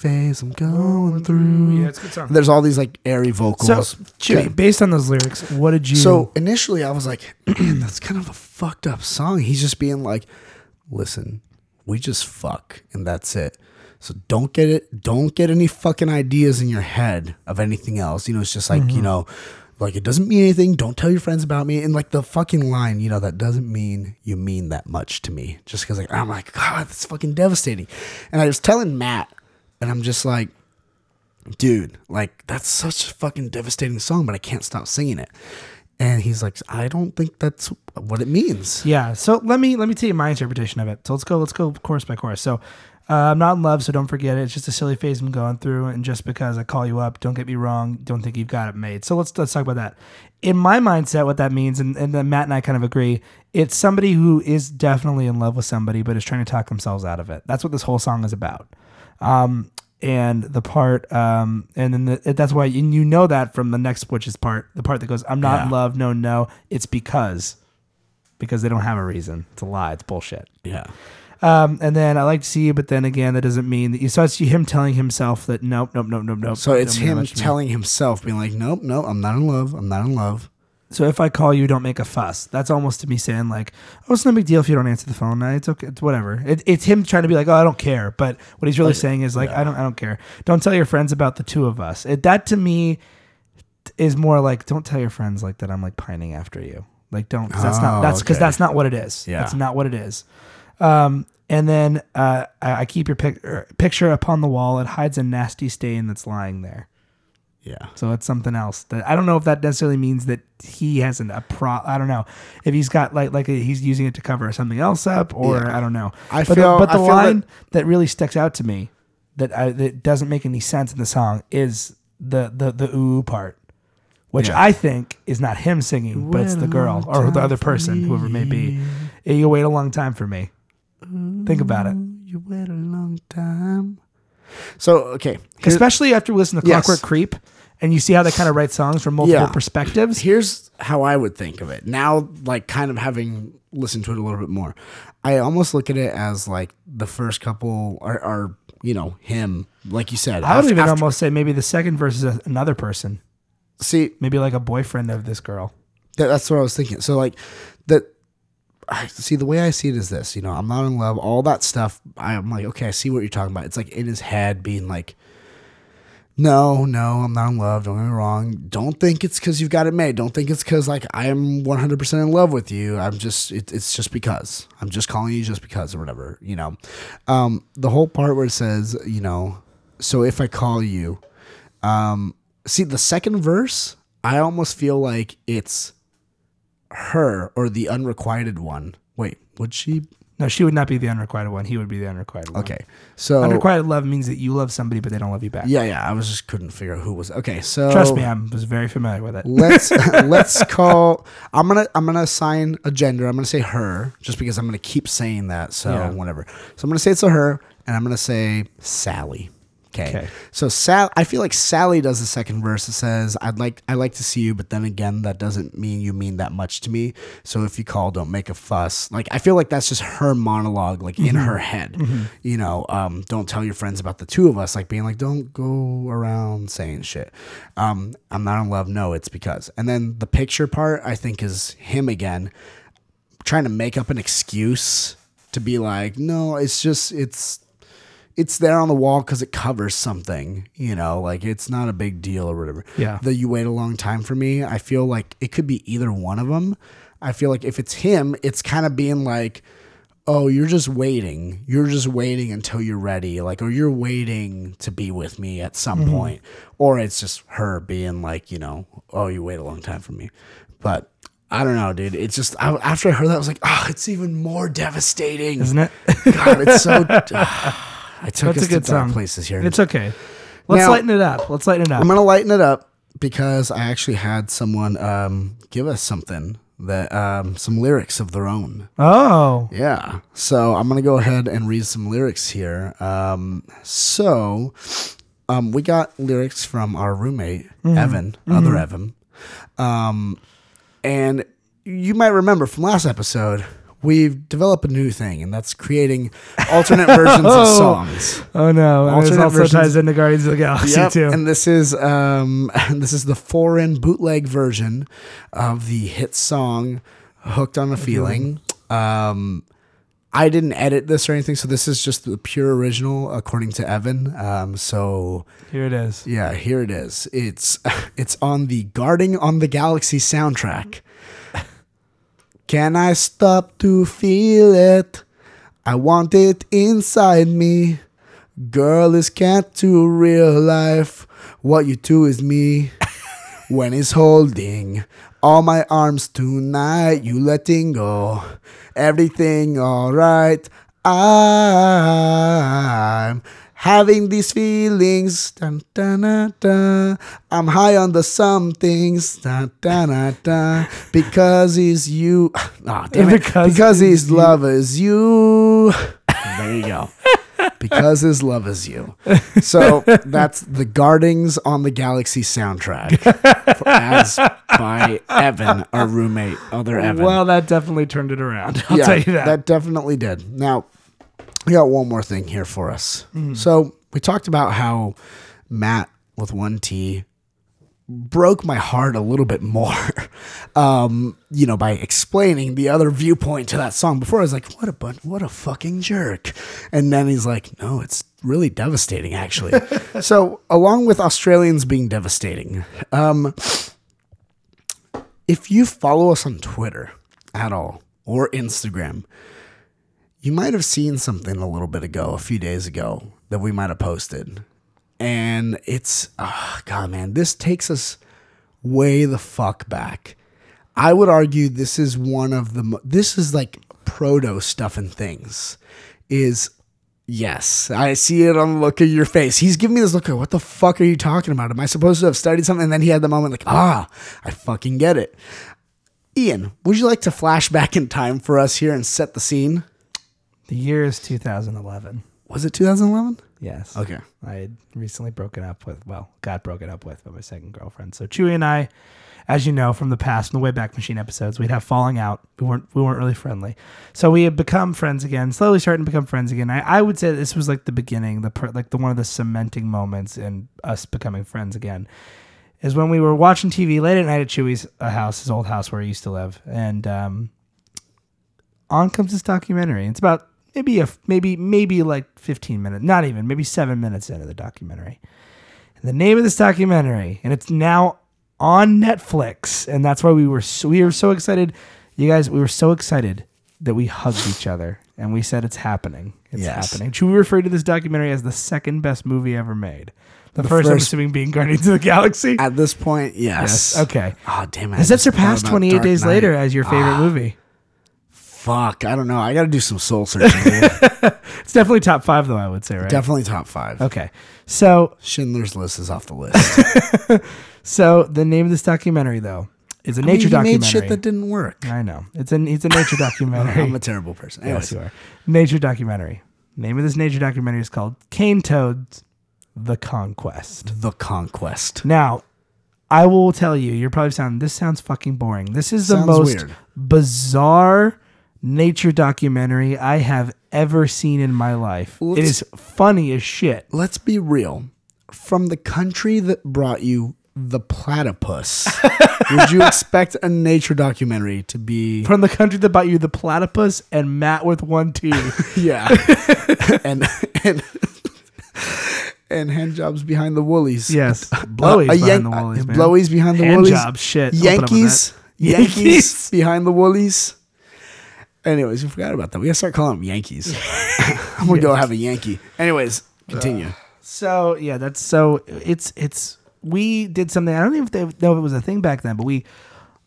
Phase I'm going through. Yeah, it's a good song. There's all these like airy So, vocals. Jimmy, based on those lyrics, what did you? So initially, I was like, <clears throat> "That's kind of a fucked up song." He's just being like, "Listen, we just fuck, and that's it." So don't get it. Don't get any fucking ideas in your head of anything else. You know, it's just like Mm-hmm. you know, like it doesn't mean anything. Don't tell your friends about me. And like the fucking line, you know, that doesn't mean you mean that much to me. Just because like I'm like, God, that's fucking devastating. And I was telling Matt, and I'm just like, dude, like that's such a fucking devastating song, but I can't stop singing it. And he's like, I don't think that's what it means. yeah. So let me let me tell you my interpretation of it. So let's go let's go chorus by chorus. So uh, I'm not in love, so don't forget it. It's just a silly phase I'm going through, and just because I call you up, don't get me wrong, don't think you've got it made. So let's let's talk about that. In my mindset, what that means, and, and Matt and I kind of agree, it's somebody who is definitely in love with somebody, but is trying to talk themselves out of it. That's what this whole song is about. Um, and the part, um, and then the, that's why and you know that from the next, which is part, the part that goes, "I'm not in Yeah. love, no, no." It's because, because they don't have a reason. It's a lie. It's bullshit. Yeah. Um, and then I like to see you, but then again, that doesn't mean that you. So it's him telling himself that nope, nope, nope, nope, nope. So it's don't mean that him much to me. telling himself, being like, nope, nope, I'm not in love. I'm not in love. So if I call you, don't make a fuss. That's almost to me saying like, oh, it's no big deal if you don't answer the phone. It's okay. It's whatever. It, it's him trying to be like, oh, I don't care. But what he's really saying is like, I don't, I don't care. Don't tell your friends about the two of us. It, that to me is more like, don't tell your friends like that. I'm like pining after you. Like, don't. 'cause that's not. Oh, That's because okay. that's not what it is. Yeah. That's not what it is. Um, And then uh, I, I keep your pic- er, picture upon the wall. It hides a nasty stain that's lying there. Yeah. So it's something else. That I don't know if that necessarily means that he hasn't a pro. I don't know if he's got like like a, he's using it to cover something else up, or Yeah. I don't know. I but feel- the, but the feel line that- that, really sticks out to me that I, that doesn't make any sense in the song is the the the ooh part, which Yeah. I think is not him singing, but it's the girl or the other person, whoever it may be. You wait a long time for me. Think about it. You wait a long time. So okay, especially after you listen to Yes. Clockwork Creep, and you see how they kind of write songs from multiple Yeah. perspectives. here's how I would think of it. Now, like kind of having listened to it a little bit more, I almost look at it as like the first couple are, are you know, him, like you said. I would af- even after- almost say maybe the second verse is a, another person, see maybe like a boyfriend of this girl. that, that's what I was thinking. So like that. I see the way I see it is this. You know, I'm not in love. All that stuff. I'm like, okay, I see what you're talking about. It's like in his head being like. No, no, I'm not in love. Don't get me wrong. Don't think it's because you've got it made. Don't think it's because like I am 100% in love with you. I'm just, it, it's just because. I'm just calling you just because or whatever, you know. Um, the whole part where it says, you know, so if I call you, um, see the second verse, I almost feel like it's her or the unrequited one. Wait, would she? No, she would not be the unrequited one. He would be the unrequited one. Okay, so Unrequited love means that you love somebody, but they don't love you back. Yeah, yeah. I was just couldn't figure out who was. Okay, so Trust me, I was very familiar with it. let's <laughs> let's call i'm gonna i'm gonna assign a gender i'm gonna say her just because i'm gonna keep saying that so Yeah. whatever so i'm gonna say it's a her and i'm gonna say sally okay. So sal i feel like sally does the second verse it says i'd like i like to see you but then again that doesn't mean you mean that much to me. So if you call don't make a fuss. Like i feel like that's just her monologue like in her head. You know um, don't tell your friends about the two of us like being like don't go around saying shit. Um, i'm not in love. No it's because. And then the picture part i think is him again trying to make up an excuse to be like no it's just it's it's there on the wall because it covers something, you know, like it's not a big deal or whatever. Yeah. The you wait a long time for me, I feel like it could be either one of them. I feel like if it's him, it's kind of being like, oh, you're just waiting. You're just waiting until you're ready. Like, or you're waiting to be with me at some mm-hmm. point. Or it's just her being like, you know, oh, you wait a long time for me. But I don't know, dude. It's just, I, after I heard that, I was like, oh, it's even more devastating. Isn't it? God, it's so. <laughs> I took That's us a good to dark song. places here. It's okay. Let's Now- lighten it up. Let's lighten it up. I'm gonna lighten it up because I actually had someone um, give us something that um, some lyrics of their own. oh, Yeah, so I'm gonna go ahead and read some lyrics here. Um, so um, we got lyrics from our roommate Evan, other Evan, um, and you might remember from last episode. We've developed a new thing, and that's creating alternate <laughs> versions of songs. oh no! And This Alternate also versions- ties into Guardians of the Galaxy Yep, too. And this is um <laughs> this is the foreign bootleg version of the hit song Hooked on a Feeling. Um I didn't edit this or anything, so this is just the pure original according to Evan. Um so Here it is. yeah, here it is. It's <laughs> it's on the Guarding on the Galaxy soundtrack. Can I stop to feel it? I want it inside me. Girl is cat to real life. What you do is me. <laughs> when it's holding all my arms tonight, you letting go. Everything alright. I'm having these feelings. Dun, dun, dun, dun. I'm high on the somethings. Dun, dun, dun, dun. Because he's you. Ah, damn it. Because Because, he's his love is you. There you go. <laughs> because his love is you. So that's the Guardings on the Galaxy soundtrack, as by Evan, our roommate, other Evan. Well, that definitely turned it around. I'll Yeah, tell you that. that. definitely did. Now, we got one more thing here for us. Mm-hmm. So we talked about how Matt with one T broke my heart a little bit more, <laughs> um, you know, by explaining the other viewpoint to that song. Before I was like, "What a bun- what a fucking jerk," and then he's like, "No, it's really devastating, actually." <laughs> so, along with Australians being devastating, um, if you follow us on Twitter at all or Instagram, you might have seen something a little bit ago, a few days ago, that we might have posted. And it's, oh, God, man, this takes us way the fuck back. I would argue this is one of the, this is like proto stuff and things. Is Yes, I see it on the look of your face. He's giving me this look of what the fuck are you talking about? Am I supposed to have studied something? And then he had the moment like, ah, I fucking get it. Ian, would you like to flash back in time for us here and set the scene? The year is 2011. Was it 2011? Yes. Okay. I had recently broken up with, well, got broken up with by my second girlfriend. So Chewy and I, as you know from the past, from the Wayback Machine episodes, we'd have falling out. We weren't we weren't really friendly. So we had become friends again, slowly starting to become friends again. I, I would say this was like the beginning, the per, like the one of the cementing moments in us becoming friends again. Is when we were watching TV late at night at Chewy's uh, house, his old house where he used to live, and um, on comes this documentary. It's about maybe a maybe maybe like 15 minutes, not even maybe seven minutes into the documentary. And the name of this documentary, and it's now on Netflix, and that's why we were so, we were so excited. You guys, we were so excited that we hugged each other and we said it's happening. It's Yes. happening. Should we refer to this documentary as the second best movie ever made? The, first, I'm assuming, being Guardians of the Galaxy. At this point, yes. Yes. Okay. Oh, damn it. Has that surpassed 28 Dark Days. Later as your favorite ah. movie? Fuck. I don't know. I got to do some soul searching. <laughs> It's definitely top five, though. I would say, right? Definitely top five. Okay. So Schindler's List is off the list. <laughs> So the name of this documentary, though, is a I mean, nature he made documentary. shit that didn't work. I know it's an it's a nature <laughs> documentary. I'm a terrible person. yes, you are. Nature documentary. Name of this nature documentary is called Cane Toads: The Conquest. The Conquest. Now, I will tell you, you're probably sounding this sounds fucking boring. This is the Sounds most weird. bizarre nature documentary I have ever seen in my life. it Let's- is funny as shit. Let's be real. From the country that brought you the platypus, <laughs> would you expect a nature documentary to be From the country that brought you the platypus and Matt with one T. <laughs> yeah, <laughs> and and and hand jobs behind the woolies? Yes, blowies Uh, behind Yan- the woolies, uh, man. blowies behind the Hand woolies. jobs, shit. I'll put up with Yankees, that. Yankees, Yankees. behind the woolies. Anyways, we forgot about that. We gotta start calling them Yankees. <laughs> I'm gonna go have a Yankee. Anyways, continue. So yeah, that's so it's it's we did something. I don't even know if they know it was a thing back then, but we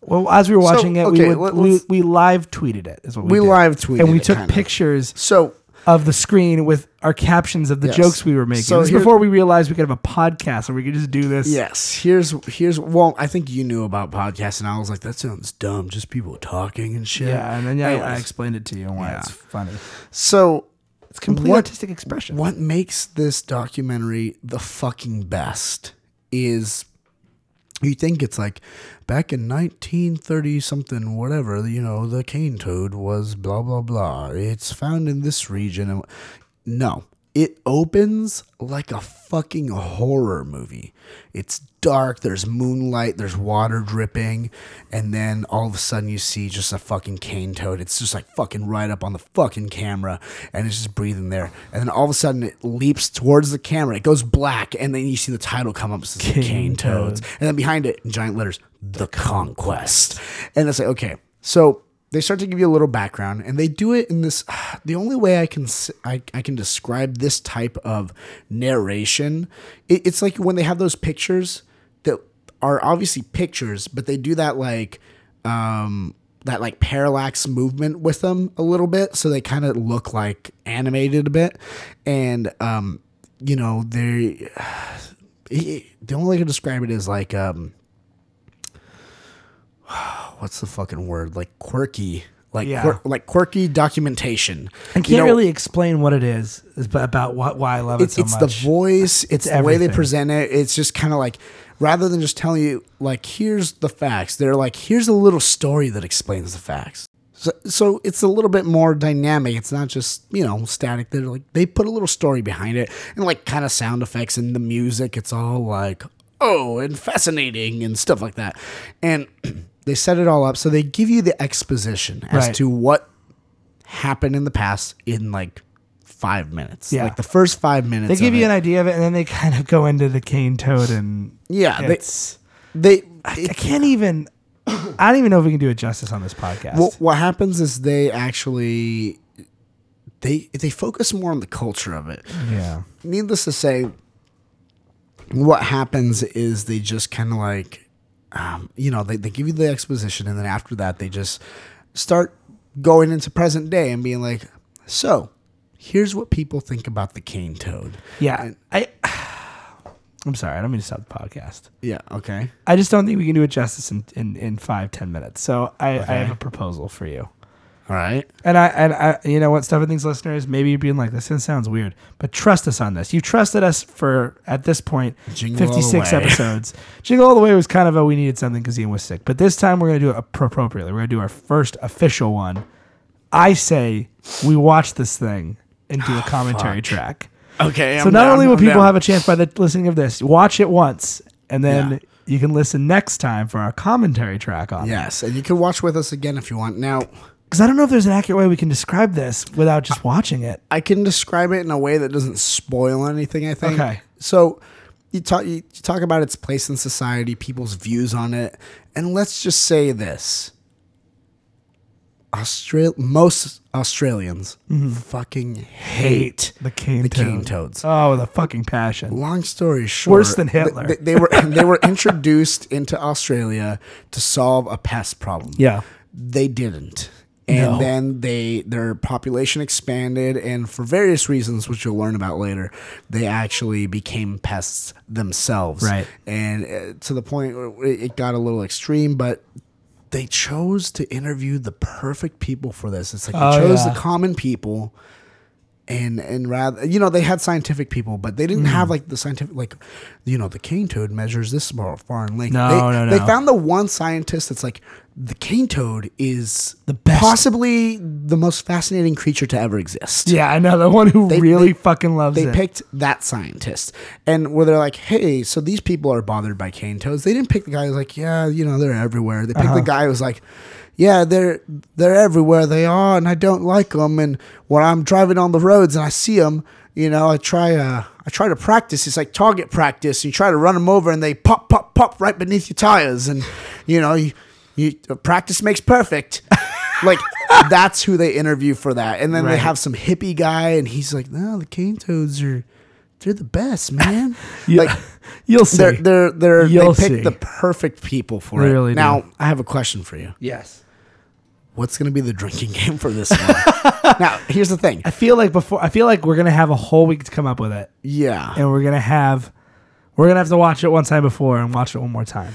well as we were watching it, okay, we, let- would, we let's- we live tweeted it. Is what we, We did. live tweeted and we it, took pictures so of the screen with our captions of the Yes. jokes we were making. So this here- before we realized we could have a podcast and we could just do this. Yes, here's here's well, I think you knew about podcasts, and I was like, that sounds dumb, just people talking and shit. yeah, and then yeah, I explained it to you and why Yeah. it's funny. So It's complete What- artistic expression. what makes this documentary the fucking best is you think it's like back in 1930 something whatever you know the cane toad was blah blah blah. It's found in this region no it opens like a fucking horror movie. It's dark there's moonlight there's water dripping and then all of a sudden you see just a fucking cane toad. It's just like fucking right up on the fucking camera and it's just breathing there. And then all of a sudden it leaps towards the camera. It goes black and then you see the title come up cane, Cane toads. Toad. and then behind it in giant letters the conquest. And it's like okay so they start to give you a little background and they do it in this <sighs> the only way i can i, I can describe this type of narration it, it's like when they have those pictures that are obviously pictures but they do that like um that like parallax movement with them a little bit so they kind of look like animated a bit. And um you know they <sighs> the only way I can describe it is like um <sighs> what's the fucking word? Like quirky like Yeah. quir- like quirky documentation. I can't You know, really explain what it is, about what why I love it it's, so it's much. It's the voice it's, the way they present it. It's just kind of like rather than just telling you like here's the facts they're like here's a little story that explains the facts. So, so it's a little bit more dynamic. It's not just you know static. They're like they put a little story behind it and like kind of sound effects and the music. It's all like oh and fascinating and stuff like that. And <clears throat> they set it all up so they give you the exposition as Right. to what happened in the past in like five minutes Yeah. like the first five minutes they give you it. an idea of it, and then they <laughs> kind of go into the cane toad, and Yeah, they- it's. they I it- can't even. <coughs> I don't even know if we can do it justice on this podcast. what, what happens is they actually they they focus more on the culture of it. Yeah. Needless to say, what happens is they just kind of like, um, you know, they, they give you the exposition, and then after that, they just start going into present day and being like, so here's what people think about the cane toad. Yeah. I. <sighs> I'm sorry. I don't mean to stop the podcast. Yeah. Okay. I just don't think we can do it justice in, in, in five, ten minutes. So I, I have a proposal for you. All right. And I and I you know what, Stuff Things listeners, maybe you're being like, this sounds weird, but trust us on this. You trusted us for at this point Jingle 56 episodes. <laughs> Jingle all the way was kind of a we needed something because Ian was sick, but this time we're gonna do it appropriately. We're gonna do our first official one. I say we watch this thing and do a <sighs> oh, commentary track. Okay. So not only will people have a chance by the listening of this, watch it once, and then Yeah. you can listen next time for our commentary track on it. yes, and you can watch with us again if you want. Now, Because I don't know if there's an accurate way we can describe this without just watching it. I can describe it in a way that doesn't spoil anything. I think. Okay. So you talk you, talk about its place in society, people's views on it, and let's just say this: Austral most Australians mm-hmm. fucking hate The cane the toad. cane toads. Oh, with a fucking passion. Long story short, Worse than Hitler. They were they were introduced into Australia to solve a pest problem. Yeah. they didn't. And No. then they their population expanded, and for various reasons, which you'll learn about later, they actually became pests themselves. Right. And uh, to the point where it it got a little extreme, but they chose to interview the perfect people for this. It's like Oh, they chose yeah. the common people and and rather you know they had scientific people but they Hmm. didn't have like the scientific like you know the cane toad measures this far, far in length No, they, no, they found the one scientist that's like the cane toad is The best. possibly the most fascinating creature to ever exist Yeah, I know the one who They- really they- fucking loves they it. They picked that scientist and where they're like hey so these people are bothered by cane toads they didn't pick the guy who's like yeah you know they're everywhere they picked Uh-huh. the guy who's like yeah they're they're everywhere they are and i don't like them and when i'm driving on the roads and i see them you know i try uh i try to practice it's like target practice you try to run them over and they pop pop pop right beneath your tires and you know you, you uh, practice makes perfect <laughs> like that's who they interview for that and then they have some hippie guy and he's like no the cane toads are they're the best man <laughs> Yeah. like <laughs> You'll see. they're they're they're You'll they picked see. the perfect people for They it really do. now i have a question for you yes. what's going to be the drinking game for this one now here's the thing I feel like before I feel like we're gonna have a whole week to come up with it, yeah and we're gonna have we're gonna have to watch it one time before and watch it one more time.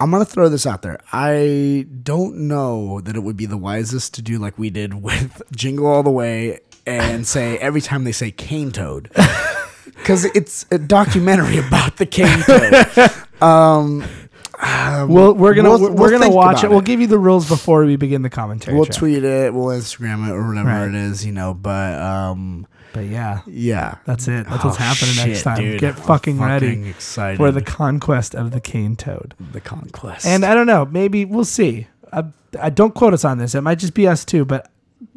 I'm going to throw this out there i don't know that it would be the wisest to do like we did with <laughs> jingle all the way and say every time they say cane toad <laughs> because it's a documentary about the cane <laughs> toad um We'll, we're gonna we'll- we're, we'll gonna watch about it. We'll give you the rules before we begin the commentary. we'll track. tweet it we'll instagram it or whatever Right. it is you know but um But yeah, yeah that's it. That's what's Oh, happening next time. dude. Get I'm fucking, ready excited. for the conquest of the cane toad. the conquest. And I don't know. Maybe we'll see. I, I don't quote us on this. It might just be us too. but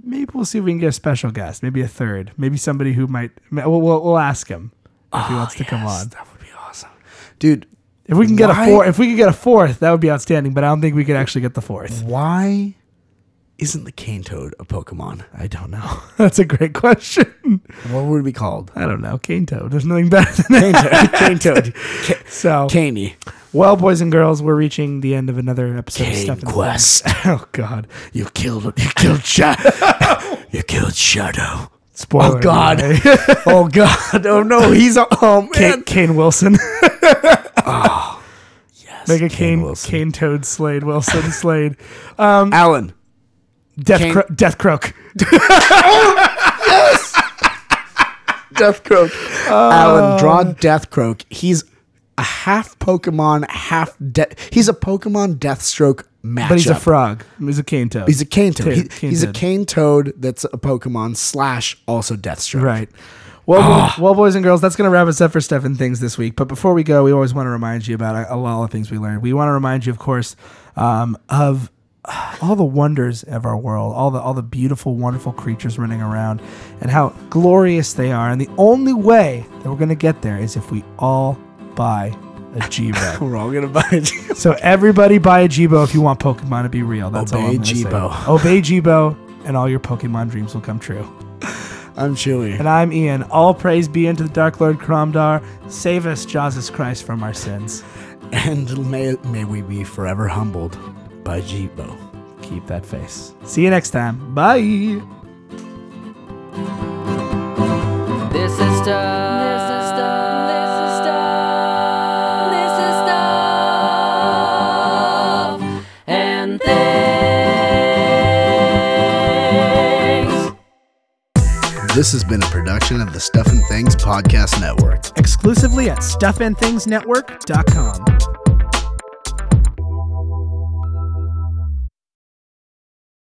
maybe we'll see if we can get a special guest. Maybe a third. Maybe somebody who might. We'll, we'll, we'll ask him if he ah, wants to come on. that would be awesome, dude. If we can get a four, if we could get a fourth, that would be outstanding. But I don't think we could actually get the fourth. Why isn't the cane toad a Pokemon? I don't know. <laughs> That's a great question. What would it be called? I don't know. Cane toad. There's nothing better than. Cane toad. <laughs> cane toad. Ca- So, Caney. well, boys and girls, we're reaching the end of another episode of Stuff Quest. <laughs> Oh God. You killed. You killed Shadow. you killed Shadow. Spoiler. Oh God. oh God. Oh no. He's a. Oh Kane, man. Kane Wilson. Yes, Make a Kane Kane Wilson. Kane Toad Slade Wilson Slade. Um, Alan. Death Kane- Cro- Death Croak. <laughs> Yes, death Croak. Uh, Alan, draw Death Croak. He's a half Pokemon, half de- He's a Pokemon Deathstroke matchup. But he's a frog. He's a cane toad. He's a cane toad. Toad, He- cane he's a toad. cane toad that's a Pokemon slash also Deathstroke. Right. Well, Ah. bo- well, boys and girls, that's going to wrap us up for stuff and things this week. But before we go, we always want to remind you about a, a lot of things we learned. We want to remind you, of course, um, of all the wonders of our world, all the all the beautiful, wonderful creatures running around, and how glorious they are. And the only way that we're going to get there is if we all buy a Jibo. <laughs> We're all gonna buy it. so everybody buy a Jibo if you want Pokemon to be real. That's all Obey gonna say. Jibo. <laughs> Obey Jibo, and all your Pokemon dreams will come true. I'm Chewy. And I'm Ian. All praise be unto the Dark Lord Kromdar. Save us, Jesus Christ, from our sins. And may, may we be forever humbled by Jibo. Keep that face. See you next time. Bye. This is stuff. This is stuff. This is stuff. This is stuff. And things. This has been a production of the Stuff and Things Podcast Network. Exclusively at stuffandthingsnetwork.com.